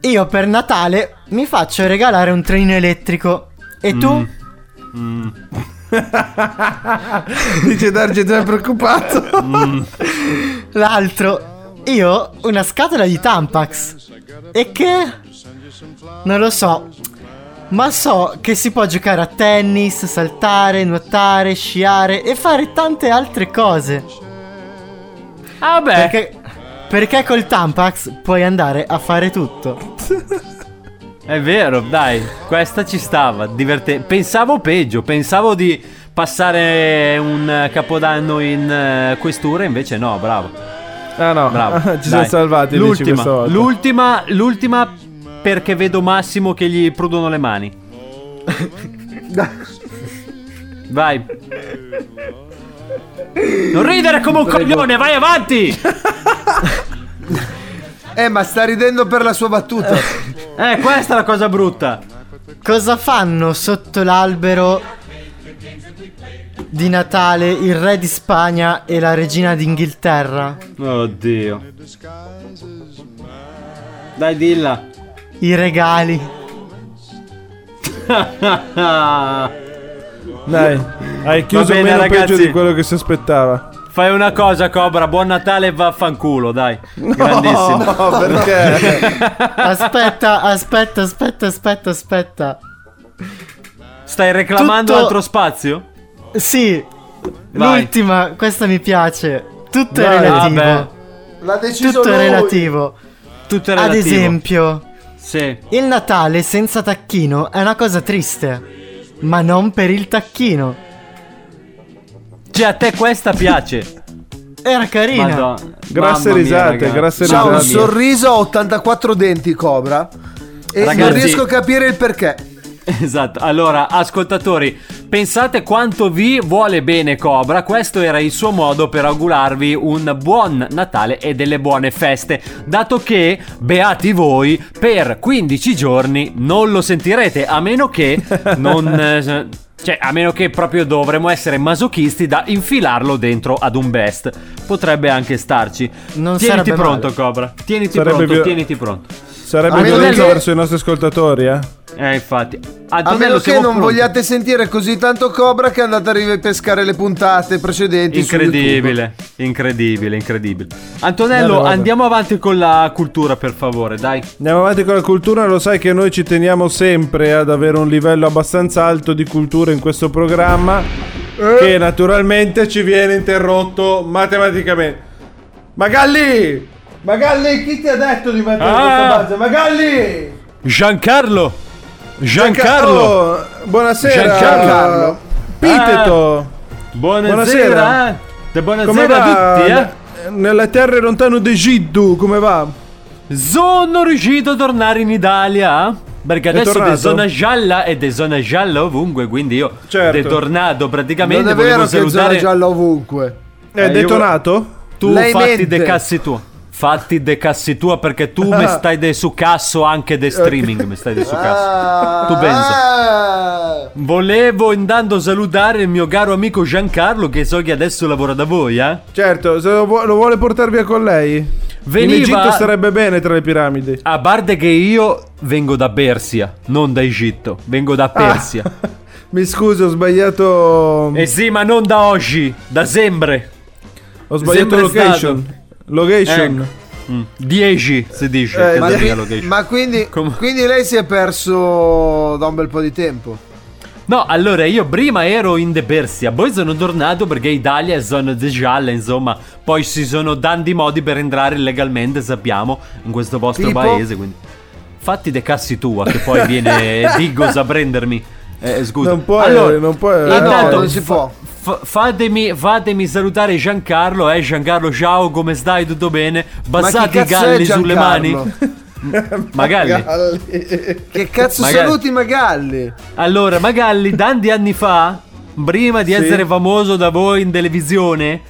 [SPEAKER 9] Io per Natale mi faccio regalare un trenino elettrico. E tu?
[SPEAKER 7] Mm.
[SPEAKER 6] Dice Darge già preoccupato.
[SPEAKER 9] L'altro. Io una scatola di Tampax. E che? Non lo so. Ma so che si può giocare a tennis, saltare, nuotare, sciare e fare tante altre cose.
[SPEAKER 7] Ah, beh.
[SPEAKER 9] Perché, perché col Tampax puoi andare a fare tutto.
[SPEAKER 7] È vero, dai, questa ci stava. Diverte- Pensavo peggio, pensavo di passare un capodanno in eh, questura, invece no, bravo.
[SPEAKER 6] Ah no,
[SPEAKER 7] Bravo.
[SPEAKER 6] ci siamo salvati
[SPEAKER 7] L'ultima, l'ultima, l'ultima perché vedo Massimo che gli prudono le mani. Vai. Non ridere come un coglione, vai avanti!
[SPEAKER 8] Eh, ma sta ridendo per la sua battuta.
[SPEAKER 7] Eh, questa è la cosa brutta.
[SPEAKER 9] Cosa fanno sotto l'albero di Natale il re di Spagna e la regina d'Inghilterra?
[SPEAKER 7] Oddio. Dai, dilla.
[SPEAKER 9] I regali.
[SPEAKER 6] Dai, hai chiuso
[SPEAKER 7] bene,
[SPEAKER 6] meno
[SPEAKER 7] ragazzi.
[SPEAKER 6] peggio di quello che si aspettava.
[SPEAKER 7] Fai una cosa, Cobra. Buon Natale e vaffanculo, dai. Grandissimo.
[SPEAKER 6] No, perché?
[SPEAKER 9] Aspetta, aspetta, aspetta, aspetta, aspetta.
[SPEAKER 7] Stai reclamando
[SPEAKER 9] Tutto-
[SPEAKER 7] altro spazio?
[SPEAKER 9] Sì,
[SPEAKER 7] Vai.
[SPEAKER 9] l'ultima, questa mi piace. Tutto
[SPEAKER 6] Vai.
[SPEAKER 9] è relativo.
[SPEAKER 7] Vabbè.
[SPEAKER 8] L'ha deciso
[SPEAKER 9] Tutto è
[SPEAKER 8] lui.
[SPEAKER 9] relativo.
[SPEAKER 7] Tutto è
[SPEAKER 9] Ad
[SPEAKER 7] relativo.
[SPEAKER 9] esempio,
[SPEAKER 7] Sì.
[SPEAKER 9] il Natale senza tacchino è una cosa triste. Ma non per il tacchino.
[SPEAKER 7] Cioè, a te questa piace.
[SPEAKER 9] Era carina.
[SPEAKER 7] Madonna.
[SPEAKER 6] Grasse
[SPEAKER 7] Mamma mia,
[SPEAKER 6] risate,
[SPEAKER 7] ragazzi.
[SPEAKER 6] grasse
[SPEAKER 8] C'ha un
[SPEAKER 6] risate.
[SPEAKER 8] sorriso a 84 denti, Cobra. E non
[SPEAKER 7] Ragazzi-
[SPEAKER 8] riesco a capire il perché.
[SPEAKER 7] Esatto, allora ascoltatori, pensate quanto vi vuole bene Cobra, questo era il suo modo per augurarvi un buon Natale e delle buone feste, dato che, beati voi, per 15 giorni non lo sentirete, a meno che non... Cioè, a meno che proprio dovremmo essere masochisti da infilarlo dentro ad un best. Potrebbe anche starci.
[SPEAKER 9] Non
[SPEAKER 7] tieniti
[SPEAKER 9] sarebbe
[SPEAKER 7] pronto,
[SPEAKER 9] male.
[SPEAKER 7] Cobra. Tieniti
[SPEAKER 6] Sarebbe
[SPEAKER 7] pronto,
[SPEAKER 6] più-
[SPEAKER 7] tieniti pronto.
[SPEAKER 6] Sarebbe
[SPEAKER 8] A meno
[SPEAKER 6] violento
[SPEAKER 8] che-
[SPEAKER 6] verso i nostri ascoltatori, eh?
[SPEAKER 7] Eh, infatti.
[SPEAKER 8] A
[SPEAKER 7] Antonello,
[SPEAKER 8] meno che non
[SPEAKER 7] pronti?
[SPEAKER 8] vogliate sentire così tanto Cobra che andate a ripescare le puntate precedenti.
[SPEAKER 7] Incredibile, incredibile, incredibile. Antonello,
[SPEAKER 6] vado.
[SPEAKER 7] andiamo avanti con la cultura, per favore, dai.
[SPEAKER 6] Andiamo avanti con la cultura, lo sai che noi ci teniamo sempre ad avere un livello abbastanza alto di cultura in questo programma, che naturalmente ci viene interrotto matematicamente. Magalli! Magalli, chi ti ha detto di mettere
[SPEAKER 7] Ah!
[SPEAKER 6] questa base? Magalli!
[SPEAKER 7] Giancarlo!
[SPEAKER 6] Oh, buonasera!
[SPEAKER 7] Giancarlo.
[SPEAKER 6] Piteto!
[SPEAKER 7] Buonasera!
[SPEAKER 6] Buonasera. Come
[SPEAKER 7] buonasera
[SPEAKER 6] va?
[SPEAKER 7] a tutti, eh?
[SPEAKER 6] Nelle terre lontano di Giddu, come va?
[SPEAKER 7] Sono riuscito a tornare in Italia. Perché
[SPEAKER 6] È
[SPEAKER 7] adesso è zona gialla ed è zona gialla ovunque, quindi io
[SPEAKER 6] Certo.
[SPEAKER 7] è tornato praticamente
[SPEAKER 8] Non è vero che è zona
[SPEAKER 7] salutare
[SPEAKER 8] gialla ovunque.
[SPEAKER 6] È
[SPEAKER 7] Eh, io-
[SPEAKER 6] detonato?
[SPEAKER 7] Tu
[SPEAKER 8] Lei
[SPEAKER 7] fatti
[SPEAKER 8] mente.
[SPEAKER 7] de cassi tua. Fatti de cassi tua perché tu mi stai de su casso anche de streaming, mi stai de su casso. Tu pensa.
[SPEAKER 8] Ah,
[SPEAKER 7] Volevo intanto salutare il mio caro amico Giancarlo che so che adesso lavora da voi, eh?
[SPEAKER 6] Certo, se lo, vu- lo vuole portare via con lei? In
[SPEAKER 7] Veniva-
[SPEAKER 6] Egitto starebbe bene tra le piramidi.
[SPEAKER 7] A parte che io vengo da Persia, non da Egitto, vengo da Persia.
[SPEAKER 6] Mi scusi, ho sbagliato.
[SPEAKER 7] Eh sì, ma non da oggi, da sempre.
[SPEAKER 6] Ho sbagliato
[SPEAKER 7] sempre
[SPEAKER 6] location. Location.
[SPEAKER 7] Ecco. Mm, 10 si dice.
[SPEAKER 6] Eh,
[SPEAKER 8] ma,
[SPEAKER 7] location.
[SPEAKER 8] ma quindi, quindi lei si è perso da un bel po' di tempo.
[SPEAKER 7] No, allora io prima ero in De Persia, poi sono tornato perché Italia è zona di gialla, insomma, poi ci sono tanti modi per entrare illegalmente, sappiamo, in questo vostro
[SPEAKER 8] Tipo?
[SPEAKER 7] paese, quindi fatti de cassi tua che poi viene Digos a prendermi. Eh, scusa.
[SPEAKER 6] Non può,
[SPEAKER 7] allora,
[SPEAKER 6] non può.
[SPEAKER 8] Ah, no,
[SPEAKER 7] intanto,
[SPEAKER 8] non si può.
[SPEAKER 7] fa- fatemi, fatemi salutare Giancarlo, eh Giancarlo, ciao, come stai? Tutto bene? Bassati i galli sulle mani.
[SPEAKER 8] Giancarlo?
[SPEAKER 7] Magalli.
[SPEAKER 8] Che cazzo
[SPEAKER 7] Magari-
[SPEAKER 8] saluti Magalli?
[SPEAKER 7] Allora, Magalli, tanti anni fa, prima di
[SPEAKER 6] Sì.
[SPEAKER 7] essere famoso da voi in televisione,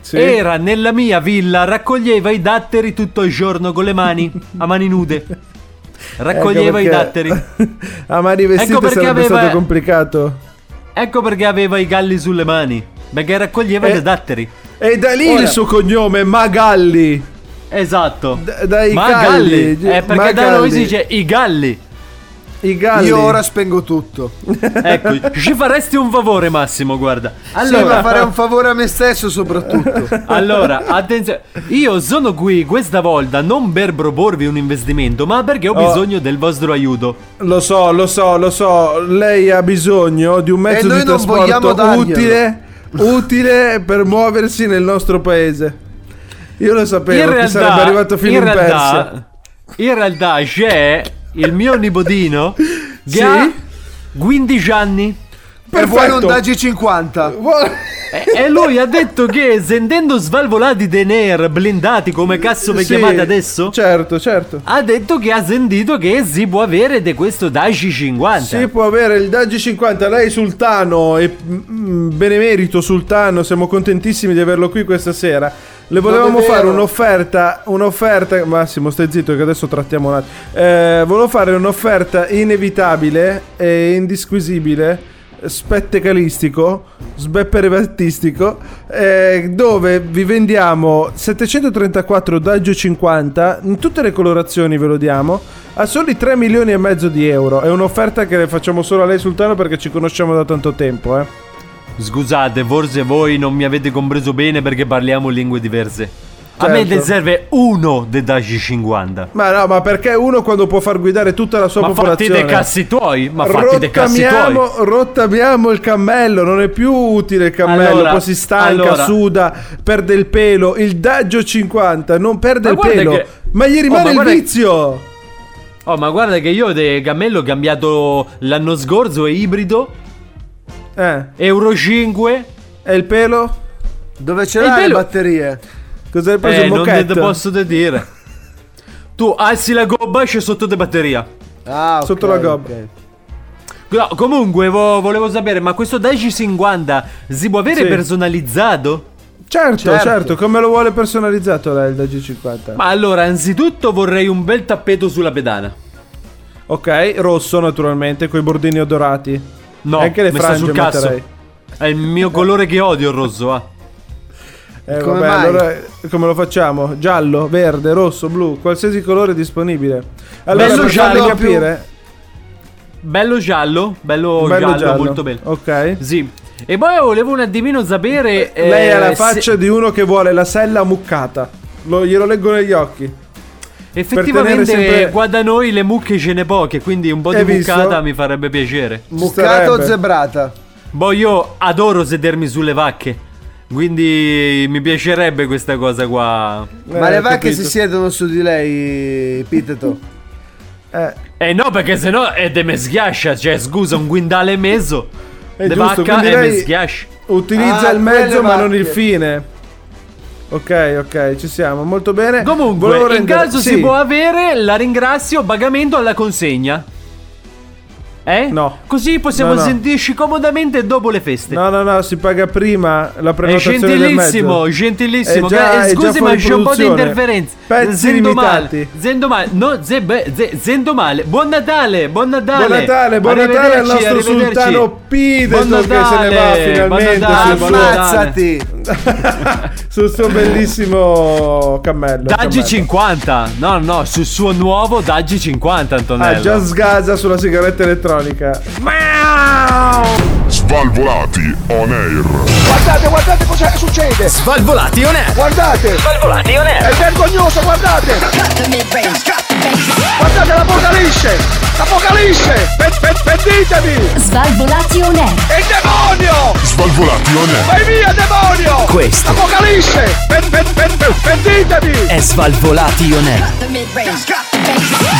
[SPEAKER 6] Sì.
[SPEAKER 7] era nella mia villa, raccoglieva i datteri tutto il giorno con le mani, a mani nude. Raccoglieva
[SPEAKER 6] Ecco
[SPEAKER 7] i
[SPEAKER 6] perché-
[SPEAKER 7] datteri.
[SPEAKER 6] A mani vestite
[SPEAKER 7] Ecco
[SPEAKER 6] sarebbe
[SPEAKER 7] aveva-
[SPEAKER 6] stato complicato.
[SPEAKER 7] Ecco perché aveva i galli sulle mani. Perché raccoglieva
[SPEAKER 6] Eh.
[SPEAKER 7] i datteri.
[SPEAKER 6] E da lì
[SPEAKER 7] Ora-
[SPEAKER 6] il suo cognome, Magalli.
[SPEAKER 7] Esatto.
[SPEAKER 6] D- dai
[SPEAKER 7] Magalli.
[SPEAKER 6] galli.
[SPEAKER 7] Eh, perché da
[SPEAKER 6] Magalli.
[SPEAKER 7] noi si dice i galli.
[SPEAKER 6] I galli.
[SPEAKER 8] Io ora spengo tutto.
[SPEAKER 7] Ecco, ci faresti un favore, Massimo, guarda.
[SPEAKER 8] Allora,
[SPEAKER 7] Allora,
[SPEAKER 8] fare un favore a me stesso soprattutto.
[SPEAKER 7] Allora, attenzione, io sono qui questa volta non per proporvi un investimento, ma perché ho
[SPEAKER 6] Oh.
[SPEAKER 7] bisogno del vostro aiuto.
[SPEAKER 6] Lo so, lo so, lo so. Lei ha bisogno di un mezzo
[SPEAKER 8] E
[SPEAKER 6] di trasporto utile, utile per muoversi nel nostro paese. Io lo sapevo che sarebbe arrivato fino in,
[SPEAKER 7] in
[SPEAKER 6] Persia.
[SPEAKER 7] realtà, in realtà c'è il mio nipotino che
[SPEAKER 6] Sì?
[SPEAKER 7] ha 15 anni.
[SPEAKER 8] E vuoi un
[SPEAKER 6] Perfetto.
[SPEAKER 8] Dagi 50?
[SPEAKER 7] E, e lui ha detto che sentendo svalvolati dei ner blindati come cazzo vi
[SPEAKER 6] Sì,
[SPEAKER 7] chiamate adesso
[SPEAKER 6] Certo, certo.
[SPEAKER 7] ha detto che ha sentito che si può avere di questo Daci 50
[SPEAKER 6] Si può avere il Daggi 50, lei sultano e mm, benemerito sultano, siamo contentissimi di averlo qui questa sera. Le volevamo fare un'offerta, un'offerta, Massimo stai zitto che adesso trattiamo un attimo. Eh, volevo fare un'offerta inevitabile e indisquisibile, spettacalistico, sbepperivattistico, eh, dove vi vendiamo 734 Daggio 50, in tutte le colorazioni ve lo diamo, a soli 3 milioni e mezzo di euro. È un'offerta che le facciamo solo a lei sultano perché ci conosciamo da tanto tempo, eh.
[SPEAKER 7] Scusate, forse voi non mi avete compreso bene perché parliamo lingue diverse. A me
[SPEAKER 6] Certo.
[SPEAKER 7] ne serve uno dei Daci 50.
[SPEAKER 6] Ma no, ma perché uno quando può far guidare tutta la sua
[SPEAKER 7] Ma fatti
[SPEAKER 6] popolazione?
[SPEAKER 7] dei cazzi tuoi, ma fatti dei cazzi tuoi.
[SPEAKER 6] Rottamiamo, il cammello, non è più utile il cammello,
[SPEAKER 7] Allora,
[SPEAKER 6] poi si stanca,
[SPEAKER 7] allora.
[SPEAKER 6] suda, perde il pelo. Il Daggio 50 non perde
[SPEAKER 7] Ma
[SPEAKER 6] il pelo,
[SPEAKER 7] che-
[SPEAKER 6] ma gli
[SPEAKER 7] Oh,
[SPEAKER 6] rimane
[SPEAKER 7] ma
[SPEAKER 6] il vizio.
[SPEAKER 7] Oh, ma guarda che io del cammello ho cambiato l'anno scorso, è ibrido,
[SPEAKER 6] Eh,
[SPEAKER 7] Euro 5.
[SPEAKER 6] e il pelo?
[SPEAKER 8] Dove ce
[SPEAKER 7] E
[SPEAKER 8] l'hai le batterie?
[SPEAKER 6] Cosa hai preso?
[SPEAKER 7] Eh, non te, te posso te dire. Tu alzi la gobba esce sotto di batteria.
[SPEAKER 8] Ah, ok,
[SPEAKER 6] Sotto la gobba.
[SPEAKER 8] ok.
[SPEAKER 7] No, comunque, vo- volevo sapere, ma questo Daci 50 si può avere
[SPEAKER 6] Sì.
[SPEAKER 7] personalizzato?
[SPEAKER 6] Certo, certo,
[SPEAKER 8] Certo.
[SPEAKER 6] come lo vuole personalizzato lei il Daggio 50?
[SPEAKER 7] Ma allora, anzitutto vorrei un bel tappeto sulla pedana.
[SPEAKER 6] Ok, rosso naturalmente, con i bordini odorati.
[SPEAKER 7] No,
[SPEAKER 6] Anche le frange
[SPEAKER 7] sul cazzo.
[SPEAKER 6] metterei.
[SPEAKER 7] È il mio colore che odio il rosso, ah.
[SPEAKER 6] Eh,
[SPEAKER 8] Come
[SPEAKER 6] vabbè,
[SPEAKER 8] mai?
[SPEAKER 6] allora come lo facciamo? Giallo, verde, rosso, blu, qualsiasi colore disponibile. Allora,
[SPEAKER 7] Bello giallo
[SPEAKER 6] capire,
[SPEAKER 7] Bello giallo, bello,
[SPEAKER 6] bello
[SPEAKER 7] giallo,
[SPEAKER 6] giallo,
[SPEAKER 7] molto bello.
[SPEAKER 6] Ok.
[SPEAKER 7] Sì. E poi volevo un attimino sapere... eh,
[SPEAKER 6] Lei ha la
[SPEAKER 7] se-
[SPEAKER 6] faccia di uno che vuole la sella muccata. Lo, glielo leggo negli occhi.
[SPEAKER 7] Effettivamente
[SPEAKER 6] sempre-
[SPEAKER 7] qua da noi le mucche ce ne poche, quindi un po' di
[SPEAKER 6] visto?
[SPEAKER 7] muccata mi farebbe piacere.
[SPEAKER 8] Muccato o zebrata?
[SPEAKER 7] Boh, io adoro sedermi sulle vacche. Quindi mi piacerebbe questa cosa qua.
[SPEAKER 8] Ma
[SPEAKER 6] Eh,
[SPEAKER 8] le
[SPEAKER 6] ho
[SPEAKER 8] vacche
[SPEAKER 6] capito.
[SPEAKER 8] si siedono su di lei, Piteto.
[SPEAKER 6] Eh,
[SPEAKER 7] Eh no, perché sennò è de me schiascia. Cioè, scusa, un guindale e mezzo.
[SPEAKER 6] È
[SPEAKER 7] De
[SPEAKER 6] giusto,
[SPEAKER 7] vacca e me schiascia.
[SPEAKER 6] utilizza
[SPEAKER 8] Ah,
[SPEAKER 6] il mezzo ma non il fine. Ok, ok, ci siamo, molto bene.
[SPEAKER 7] Comunque,
[SPEAKER 6] Volevo
[SPEAKER 7] in
[SPEAKER 6] rendere-
[SPEAKER 7] caso
[SPEAKER 6] sì.
[SPEAKER 7] si può avere, la ringrazio, pagamento alla consegna. Eh?
[SPEAKER 6] No.
[SPEAKER 7] Così possiamo
[SPEAKER 6] No, no.
[SPEAKER 7] sentirci comodamente dopo le feste.
[SPEAKER 6] No, no, no, si paga prima la
[SPEAKER 7] È
[SPEAKER 6] prenotazione del
[SPEAKER 7] gentilissimo,
[SPEAKER 6] mezzo.
[SPEAKER 7] gentilissimo.
[SPEAKER 6] È già-
[SPEAKER 7] Gra-
[SPEAKER 6] è già
[SPEAKER 7] Scusi, ma c'è un po' di interferenza.
[SPEAKER 6] Pezzi
[SPEAKER 7] Zendo male.
[SPEAKER 6] limitati.
[SPEAKER 7] Zendo male. No, ze, beh, ze- zendo male. Buon Natale, buon Natale.
[SPEAKER 6] Buon Natale, buon Natale al nostro sultano
[SPEAKER 7] Buon
[SPEAKER 6] che se ne va finalmente
[SPEAKER 7] buon Natale, Natale.
[SPEAKER 6] Sul suo bellissimo cammello.
[SPEAKER 7] Daggi
[SPEAKER 6] cammello.
[SPEAKER 7] 50. No, no, sul suo nuovo Daggi 50, Antonello.
[SPEAKER 6] Ah, già sgasa sulla sigaretta elettronica.
[SPEAKER 10] Svalvolati on air.
[SPEAKER 14] Guardate, guardate cosa succede!
[SPEAKER 5] Svalvolati on air.
[SPEAKER 14] Guardate!
[SPEAKER 5] Svalvolati on air.
[SPEAKER 14] È vergognoso, guardate! Guardate l'apocalisse! L'apocalisse! Pe- pe- Pentitevi!
[SPEAKER 19] Svalvolati on air.
[SPEAKER 14] È il demonio!
[SPEAKER 10] Svalvolati on air.
[SPEAKER 14] Vai via, demonio!
[SPEAKER 5] Questo.
[SPEAKER 14] L'apocalisse! Pe- pe- pe- pe- Pentitevi!
[SPEAKER 5] È Svalvolati on air.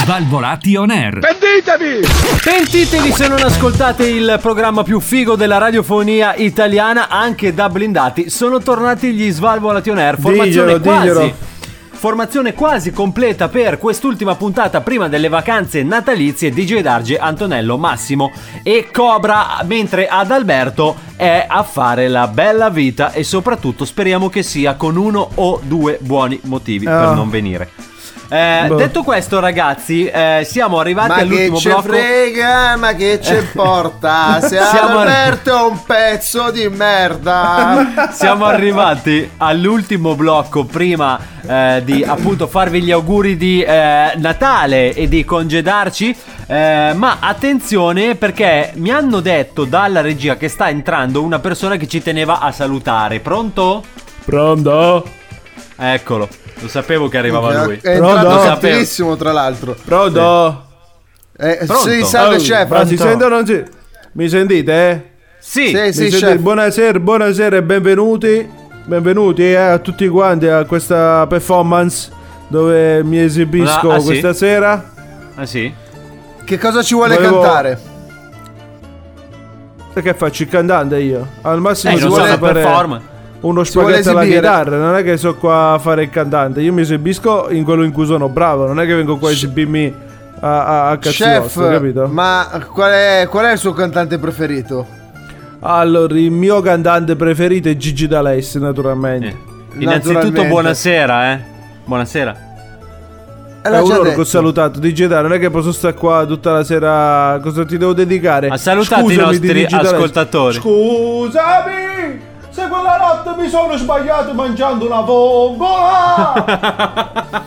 [SPEAKER 5] Svalvolati on air.
[SPEAKER 14] Pentitevi!
[SPEAKER 7] Pentitevi se non ascoltate il programma più figo della radiofonia italiana, anche da blindati. Sono tornati gli Svalvolati on Air. Formazione
[SPEAKER 6] Diglielo,
[SPEAKER 7] quasi.
[SPEAKER 6] diglielo.
[SPEAKER 7] Formazione quasi completa per quest'ultima puntata prima delle vacanze natalizie DJ Darge, Antonello, Massimo e Cobra, mentre Adalberto è a fare la bella vita e soprattutto speriamo che sia con uno o due buoni motivi
[SPEAKER 8] Ah.
[SPEAKER 7] per non venire. Eh,
[SPEAKER 8] Boh.
[SPEAKER 7] detto questo, ragazzi, eh, siamo arrivati
[SPEAKER 8] Ma che
[SPEAKER 7] all'ultimo
[SPEAKER 8] ce
[SPEAKER 7] blocco.
[SPEAKER 8] frega, ma che ce importa? Se
[SPEAKER 7] Siamo arri-
[SPEAKER 8] Alberto è un pezzo di merda.
[SPEAKER 7] Siamo arrivati all'ultimo blocco prima eh, di appunto farvi gli auguri di eh, Natale e di congedarci. Eh, ma attenzione perché mi hanno detto dalla regia che sta entrando una persona che ci teneva a salutare. Pronto?
[SPEAKER 6] Pronto?
[SPEAKER 7] Eccolo, lo sapevo che arrivava lui.
[SPEAKER 8] È
[SPEAKER 6] Pronto?
[SPEAKER 8] cattivissimo, tra l'altro.
[SPEAKER 6] Pronto?
[SPEAKER 8] Eh,
[SPEAKER 7] Pronto?
[SPEAKER 8] sì, salve
[SPEAKER 6] Oh,
[SPEAKER 8] chef.
[SPEAKER 6] Ma si sente o non si... Mi sentite, eh?
[SPEAKER 7] Sì,
[SPEAKER 8] Sì, sì,
[SPEAKER 6] sentite? Buonasera, buonasera e benvenuti. Benvenuti eh, a tutti quanti a questa performance dove mi esibisco
[SPEAKER 7] Ah, ah, sì?
[SPEAKER 6] questa sera.
[SPEAKER 7] Ah sì?
[SPEAKER 8] Che cosa ci vuole
[SPEAKER 6] Volevo-
[SPEAKER 8] cantare?
[SPEAKER 6] Perché faccio il cantante io? Al massimo
[SPEAKER 7] Eh, non
[SPEAKER 6] vuole
[SPEAKER 7] so la
[SPEAKER 6] fare
[SPEAKER 7] performance.
[SPEAKER 6] Uno spaghetto alla chitarra, non è che sono qua a fare il cantante. Io mi esibisco in quello in cui sono bravo, non è che vengo qua a esibirmi a, a, a cazzi
[SPEAKER 8] Chef,
[SPEAKER 6] capito?
[SPEAKER 8] ma qual è, qual è il suo cantante preferito?
[SPEAKER 6] Allora, il mio cantante preferito è Gigi D'Alessi, naturalmente.
[SPEAKER 7] Innanzitutto
[SPEAKER 8] Naturalmente.
[SPEAKER 7] buonasera, eh. Buonasera.
[SPEAKER 8] Eh,
[SPEAKER 6] È
[SPEAKER 8] l'ho già
[SPEAKER 6] un'ora che ho salutato Digitale, non è che posso stare qua tutta la sera. Cosa ti devo dedicare?
[SPEAKER 7] Ha salutato i
[SPEAKER 6] Scusami,
[SPEAKER 7] nostri
[SPEAKER 6] Digitale.
[SPEAKER 7] ascoltatori.
[SPEAKER 6] Scusami! Se quella notte mi sono sbagliato mangiando una vongola!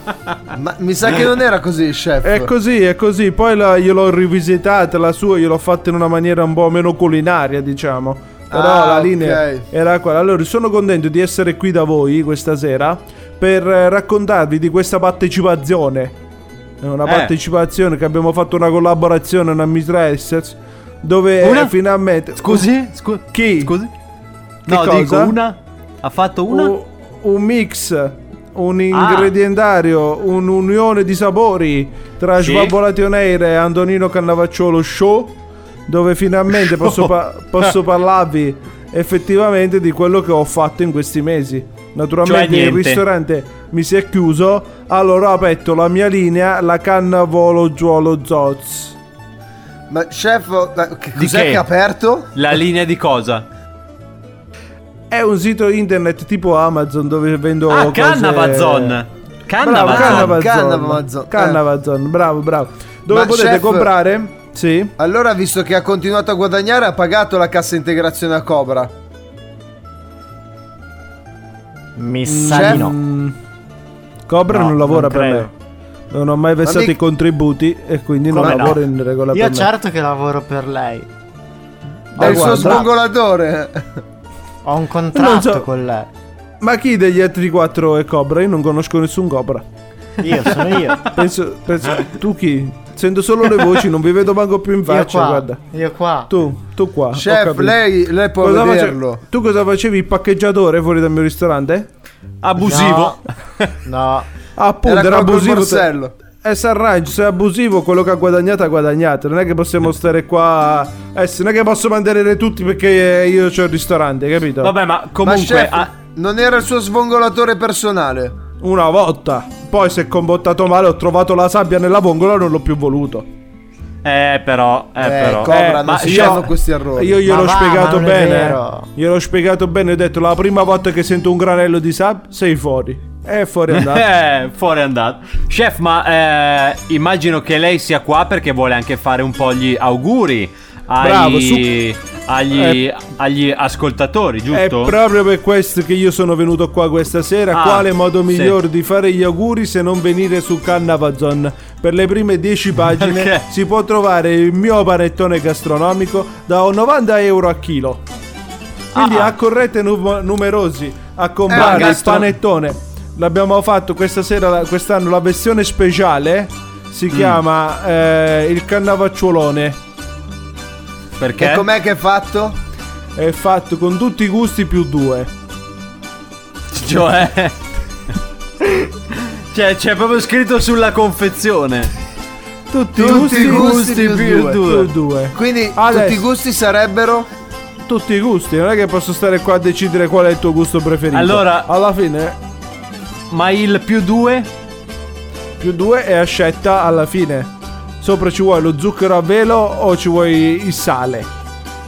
[SPEAKER 8] Ma mi sa che non era così, chef.
[SPEAKER 6] è così, è così. Poi la- io l'ho rivisitata, la sua io l'ho fatta in una maniera un po' meno culinaria, diciamo. Però
[SPEAKER 8] Ah,
[SPEAKER 6] la linea
[SPEAKER 8] ok.
[SPEAKER 6] era quella. Allora, sono contento di essere qui da voi questa sera per eh, raccontarvi di questa partecipazione. È una
[SPEAKER 7] Eh.
[SPEAKER 6] partecipazione che abbiamo fatto una collaborazione con Amistresses dove
[SPEAKER 7] Una?
[SPEAKER 6] eh, finalmente
[SPEAKER 7] Scusi? Scu-
[SPEAKER 6] chi?
[SPEAKER 7] Scusi?
[SPEAKER 6] Che
[SPEAKER 7] No,
[SPEAKER 6] cosa?
[SPEAKER 7] dico una. Ha fatto una?
[SPEAKER 6] Un, un mix, un ingredientario, un'unione di sapori tra
[SPEAKER 7] Sì.
[SPEAKER 6] Air e Antonino Cannavacciolo Show, dove finalmente posso, pa- posso parlarvi effettivamente di quello che ho fatto in questi mesi. Naturalmente
[SPEAKER 7] Cioè
[SPEAKER 6] il ristorante mi si è chiuso, allora ho aperto la mia linea, la Cannavolo Giuolo Zoz.
[SPEAKER 8] Ma chef, cos'è
[SPEAKER 7] che?
[SPEAKER 8] che ha aperto?
[SPEAKER 7] La linea di cosa?
[SPEAKER 6] È un sito internet tipo Amazon dove vendo
[SPEAKER 7] Ah,
[SPEAKER 6] cose...
[SPEAKER 7] Cannavazon.
[SPEAKER 6] Bravo,
[SPEAKER 7] Cannavazon.
[SPEAKER 6] Cannavazon.
[SPEAKER 8] Cannavazon, eh.
[SPEAKER 6] Bravo, bravo. Dove
[SPEAKER 8] Ma
[SPEAKER 6] potete
[SPEAKER 8] chef-
[SPEAKER 6] comprare? Sì.
[SPEAKER 8] Allora, visto che ha continuato a guadagnare, ha pagato la cassa integrazione a Cobra.
[SPEAKER 9] Mi sa di no.
[SPEAKER 6] Mm, Cobra
[SPEAKER 9] No,
[SPEAKER 6] non lavora
[SPEAKER 9] non
[SPEAKER 6] per me. Non ho mai versato
[SPEAKER 8] mica-
[SPEAKER 6] i contributi e quindi non
[SPEAKER 9] Come no?
[SPEAKER 6] lavoro in regola
[SPEAKER 9] Io
[SPEAKER 6] per me.
[SPEAKER 9] certo che lavoro per lei.
[SPEAKER 8] È
[SPEAKER 6] Ah,
[SPEAKER 8] il suo
[SPEAKER 6] guarda.
[SPEAKER 9] Ho un contratto
[SPEAKER 6] so.
[SPEAKER 9] con lei.
[SPEAKER 6] Ma chi degli altri quattro è Cobra? Io non conosco nessun Cobra.
[SPEAKER 9] Io sono io.
[SPEAKER 6] Penso, penso tu chi? Sento solo le voci, non vi vedo manco più in
[SPEAKER 9] Io
[SPEAKER 6] faccia,
[SPEAKER 9] qua.
[SPEAKER 6] guarda.
[SPEAKER 9] Io qua.
[SPEAKER 6] Tu, tu qua.
[SPEAKER 8] Chef, lei, lei può
[SPEAKER 6] Cosa face-
[SPEAKER 8] vederlo.
[SPEAKER 6] Tu cosa facevi? Il paccheggiatore fuori dal mio ristorante?
[SPEAKER 7] Abusivo.
[SPEAKER 9] No.
[SPEAKER 6] Ah, appunto,
[SPEAKER 8] Era
[SPEAKER 6] era, abusivo.
[SPEAKER 8] Borsello.
[SPEAKER 6] E s'arrangia, se è abusivo, quello che ha guadagnato ha guadagnato. Non è che possiamo stare qua. Eh, non è che posso mantenere tutti perché io ho il ristorante, capito?
[SPEAKER 7] Vabbè, ma
[SPEAKER 8] Ma
[SPEAKER 7] comunque.
[SPEAKER 8] chef,
[SPEAKER 7] ah,
[SPEAKER 8] non era il suo smongolatore personale.
[SPEAKER 6] Una volta. Poi si è comportato male, ho trovato la sabbia nella vongola e non l'ho più voluto.
[SPEAKER 7] Eh, però, eh,
[SPEAKER 8] Eh,
[SPEAKER 7] però.
[SPEAKER 8] Cobra,
[SPEAKER 7] Eh,
[SPEAKER 8] non
[SPEAKER 7] ma
[SPEAKER 8] si
[SPEAKER 7] io-
[SPEAKER 8] fanno questi errori.
[SPEAKER 6] Io gliel'ho
[SPEAKER 9] Ma
[SPEAKER 6] spiegato
[SPEAKER 9] ma è
[SPEAKER 6] bene.
[SPEAKER 9] vero.
[SPEAKER 6] Gliel'ho spiegato bene. Ho detto la prima volta che sento un granello di sab, sei fuori. È fuori andato.
[SPEAKER 7] Eh, fuori andato. Chef, ma eh, immagino che lei sia qua perché vuole anche fare un po' gli auguri agli,
[SPEAKER 6] Bravo, su-
[SPEAKER 7] agli,
[SPEAKER 6] Eh.
[SPEAKER 7] agli ascoltatori,
[SPEAKER 6] È
[SPEAKER 7] giusto?
[SPEAKER 6] proprio per questo che io sono venuto qua questa sera.
[SPEAKER 7] Ah,
[SPEAKER 6] Quale modo
[SPEAKER 7] sì.
[SPEAKER 6] migliore di fare gli auguri se non venire su Cannavazon? Per le prime 10 pagine
[SPEAKER 7] Perché?
[SPEAKER 6] si può trovare il mio panettone gastronomico da 90 euro a chilo. Quindi
[SPEAKER 7] Ah.
[SPEAKER 6] accorrete nu- numerosi a
[SPEAKER 7] Eh,
[SPEAKER 6] comprare il
[SPEAKER 7] gastro-
[SPEAKER 6] panettone. L'abbiamo fatto questa sera, la- quest'anno, la versione speciale. Si
[SPEAKER 7] Mm.
[SPEAKER 6] chiama eh, il cannavacciolone.
[SPEAKER 7] Perché?
[SPEAKER 8] E com'è che è fatto?
[SPEAKER 6] È fatto con tutti i gusti più due.
[SPEAKER 7] Cioè... cioè, c'è proprio scritto sulla confezione.
[SPEAKER 6] Tutti,
[SPEAKER 8] Tutti
[SPEAKER 6] i
[SPEAKER 8] i
[SPEAKER 6] gusti, più,
[SPEAKER 8] più
[SPEAKER 6] due.
[SPEAKER 8] due.
[SPEAKER 6] Più due.
[SPEAKER 8] Quindi
[SPEAKER 6] Adesso-
[SPEAKER 8] tutti i gusti sarebbero?
[SPEAKER 6] Tutti i gusti, non è che posso stare qua a decidere qual è il tuo gusto preferito.
[SPEAKER 7] Allora-
[SPEAKER 6] alla fine,
[SPEAKER 7] Ma il più due?
[SPEAKER 6] più due è a scelta alla fine. Sopra ci vuoi lo zucchero a velo o ci vuoi il sale?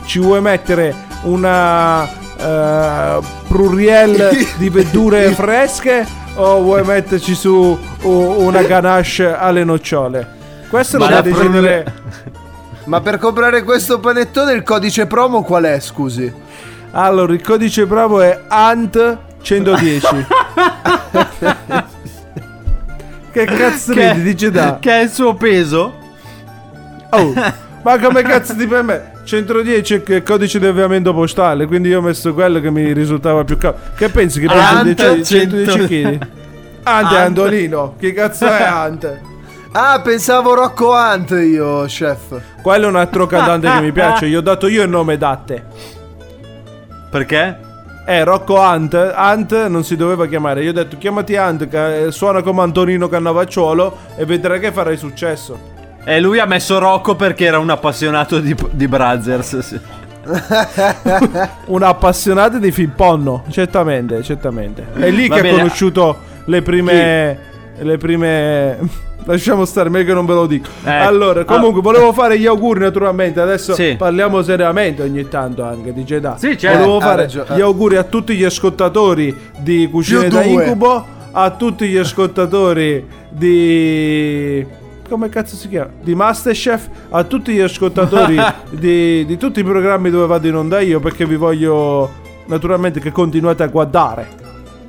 [SPEAKER 6] Ci vuoi mettere una eh, pruriel di verdure fresche o vuoi metterci su una ganache alle nocciole? Questo lo
[SPEAKER 8] Ma la
[SPEAKER 6] decidere.
[SPEAKER 8] Ma per comprare questo panettone il codice promo qual è, scusi?
[SPEAKER 6] Allora, il codice bravo è ANT 110. che cazzo
[SPEAKER 7] Che-
[SPEAKER 6] ridi, dice da?
[SPEAKER 7] Che è il suo peso?
[SPEAKER 6] Oh, ma come cazzo di per me? 110 è il codice di avviamento postale, quindi io ho messo quello che mi risultava più caro. Che pensi che pesa
[SPEAKER 7] Ant
[SPEAKER 6] 10 110
[SPEAKER 7] 100.
[SPEAKER 6] kg? Ante
[SPEAKER 8] Ant.
[SPEAKER 6] Andolino, che cazzo è Ante?
[SPEAKER 8] Ah, pensavo Rocco Hunt io, chef.
[SPEAKER 6] Quello è un altro cantante che mi piace, gli ho dato io il nome d'Atte.
[SPEAKER 7] Perché?
[SPEAKER 6] Eh, Rocco Hunt, Hunt non si doveva chiamare. Io ho detto chiamati Hunt, eh, suona come Antonino Cannavacciuolo e vedrai che farai successo.
[SPEAKER 7] E lui ha messo Rocco perché era un appassionato di, di Brothers. sì.
[SPEAKER 6] Un appassionato di film porno, certamente, certamente. È lì
[SPEAKER 7] Va
[SPEAKER 6] che
[SPEAKER 7] bene.
[SPEAKER 6] ha conosciuto le prime... Le prime... Lasciamo stare, meglio che non ve lo dico.
[SPEAKER 7] Eh,
[SPEAKER 6] allora, comunque, volevo fare gli auguri naturalmente. Adesso
[SPEAKER 7] Sì.
[SPEAKER 6] parliamo seriamente ogni tanto anche di Jedi.
[SPEAKER 7] Sì, certo.
[SPEAKER 6] Volevo
[SPEAKER 8] Ha
[SPEAKER 6] fare gli auguri a tutti gli ascoltatori di Cucine
[SPEAKER 8] Più
[SPEAKER 6] da. Incubo, a tutti gli ascoltatori di... Come cazzo si chiama? Di Masterchef, a tutti gli ascoltatori di, di tutti i programmi dove vado in onda io, perché vi voglio naturalmente che continuate a guardare.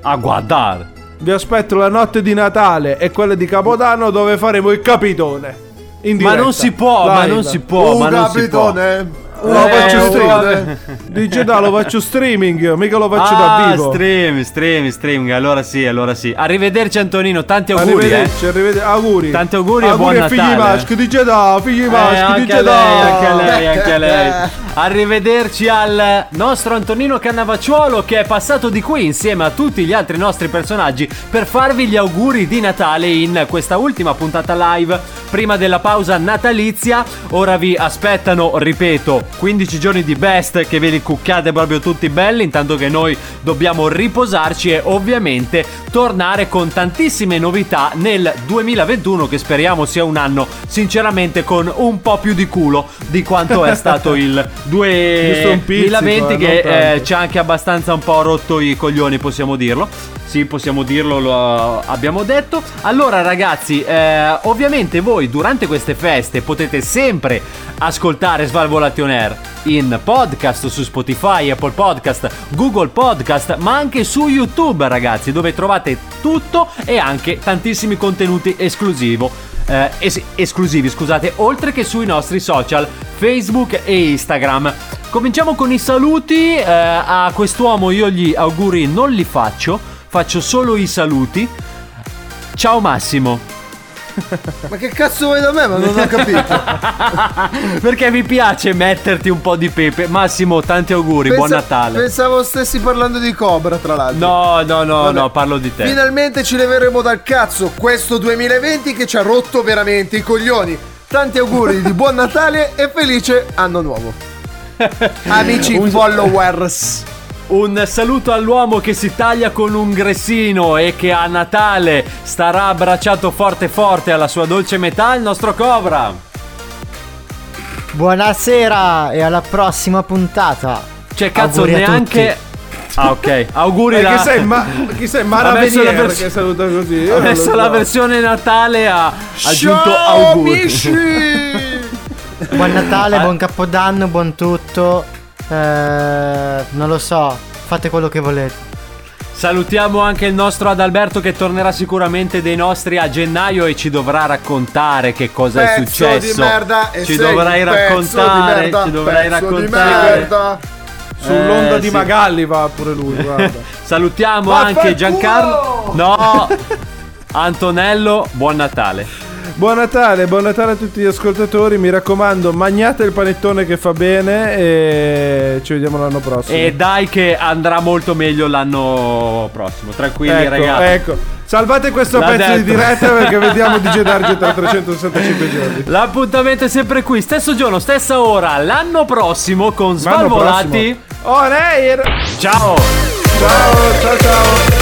[SPEAKER 7] A guardare.
[SPEAKER 6] Vi aspetto la notte di Natale e quella di Capodanno dove faremo il capitone. In
[SPEAKER 7] Ma non si può, ma
[SPEAKER 6] live.
[SPEAKER 7] non si può, ma non si può.
[SPEAKER 8] capitone.
[SPEAKER 6] Lo
[SPEAKER 7] Eh,
[SPEAKER 6] faccio streaming. Dice da, lo faccio streaming io, mica lo faccio da
[SPEAKER 7] Ah,
[SPEAKER 6] vivo.
[SPEAKER 7] stream, stream, streaming. Allora sì, allora sì. Arrivederci Antonino, tanti auguri, eh.
[SPEAKER 6] Arrivederci, arrivederci, auguri.
[SPEAKER 7] Tanti auguri e buon
[SPEAKER 6] a figli maschi, dice da, figli
[SPEAKER 7] Eh,
[SPEAKER 6] maschi,
[SPEAKER 7] anche
[SPEAKER 6] dice da.
[SPEAKER 7] anche lei, anche lei. Arrivederci al nostro Antonino Cannavacciuolo che è passato di qui insieme a tutti gli altri nostri personaggi per farvi gli auguri di Natale in questa ultima puntata live prima della pausa natalizia. Ora vi aspettano, ripeto, 15 giorni di best che ve li cucchiate proprio tutti belli, intanto che noi dobbiamo riposarci e ovviamente tornare con tantissime novità nel 2021 che speriamo sia un anno sinceramente con un po' più di culo di quanto è stato il
[SPEAKER 6] Giusto un pizzico,
[SPEAKER 7] 2020
[SPEAKER 6] eh,
[SPEAKER 7] che eh, ci ha anche abbastanza un po' rotto i coglioni, possiamo dirlo. Sì, possiamo dirlo, lo abbiamo detto. Allora ragazzi, eh, ovviamente voi durante queste feste potete sempre ascoltare Svalvolation Air in podcast su Spotify, Apple Podcast, Google Podcast, ma anche su YouTube ragazzi, dove trovate tutto e anche tantissimi contenuti esclusivo. eh, es- esclusivi, scusate, oltre che sui nostri social Facebook e Instagram. Cominciamo con i saluti. eh, a quest'uomo io gli auguri non li faccio, faccio solo i saluti. Ciao Massimo.
[SPEAKER 8] Ma che cazzo vuoi da me? Ma non ho capito.
[SPEAKER 7] Perché mi piace metterti un po' di pepe. Massimo, tanti auguri, buon
[SPEAKER 8] Pensa-
[SPEAKER 7] Natale.
[SPEAKER 8] Pensavo stessi parlando di Cobra, tra l'altro.
[SPEAKER 7] No, no, no,
[SPEAKER 8] Vabbè.
[SPEAKER 7] no, parlo di te.
[SPEAKER 8] Finalmente ci leveremo dal cazzo questo 2020 che ci ha rotto veramente i coglioni. Tanti auguri di buon Natale e felice anno nuovo. Amici
[SPEAKER 7] Un-
[SPEAKER 8] followers.
[SPEAKER 7] Un saluto all'uomo che si taglia con un gressino e che a Natale starà abbracciato forte forte alla sua dolce metà, il nostro Cobra.
[SPEAKER 9] Buonasera e alla prossima puntata.
[SPEAKER 7] Cioè, cazzo,
[SPEAKER 9] Auguri a
[SPEAKER 7] neanche. Ah, ok. Auguri
[SPEAKER 6] Eh,
[SPEAKER 7] la.
[SPEAKER 6] chi sei, ma, chi sei Mara
[SPEAKER 7] Ha messo la vers-
[SPEAKER 6] che saluta così? Io
[SPEAKER 7] Ha messo
[SPEAKER 6] so.
[SPEAKER 7] la versione Natale ha aggiunto
[SPEAKER 8] Ciao,
[SPEAKER 7] auguri.
[SPEAKER 9] Buon Natale,
[SPEAKER 7] Ah.
[SPEAKER 9] buon Capodanno, buon tutto. Eh, non lo so, fate quello che volete.
[SPEAKER 7] Salutiamo anche il nostro Adalberto che tornerà sicuramente dei nostri a gennaio e ci dovrà raccontare che cosa è
[SPEAKER 8] Pezzo
[SPEAKER 7] successo.
[SPEAKER 8] di merda e
[SPEAKER 7] ci dovrai raccontare,
[SPEAKER 8] merda,
[SPEAKER 7] ci dovrai raccontare.
[SPEAKER 8] merda.
[SPEAKER 6] Sull'onda
[SPEAKER 7] Eh,
[SPEAKER 6] di
[SPEAKER 7] sì.
[SPEAKER 6] Magalli va pure lui, guarda.
[SPEAKER 7] Salutiamo
[SPEAKER 6] Vaffanculo!
[SPEAKER 7] anche Giancarlo. No. Antonello, buon Natale.
[SPEAKER 6] Buon Natale, buon Natale a tutti gli ascoltatori. Mi raccomando, mangiate il panettone che fa bene e ci vediamo l'anno prossimo.
[SPEAKER 7] E dai che andrà molto meglio l'anno prossimo. Tranquilli
[SPEAKER 6] ecco,
[SPEAKER 7] ragazzi.
[SPEAKER 6] ecco. Salvate questo
[SPEAKER 7] L'ha
[SPEAKER 6] pezzo di
[SPEAKER 7] detto.
[SPEAKER 6] diretta perché vediamo DJ Darge tra 365 giorni.
[SPEAKER 7] L'appuntamento è sempre qui, stesso giorno, stessa ora, l'anno prossimo con Svalvolati.
[SPEAKER 6] prossimo. On air!
[SPEAKER 7] Ciao!
[SPEAKER 6] Ciao, ciao, ciao!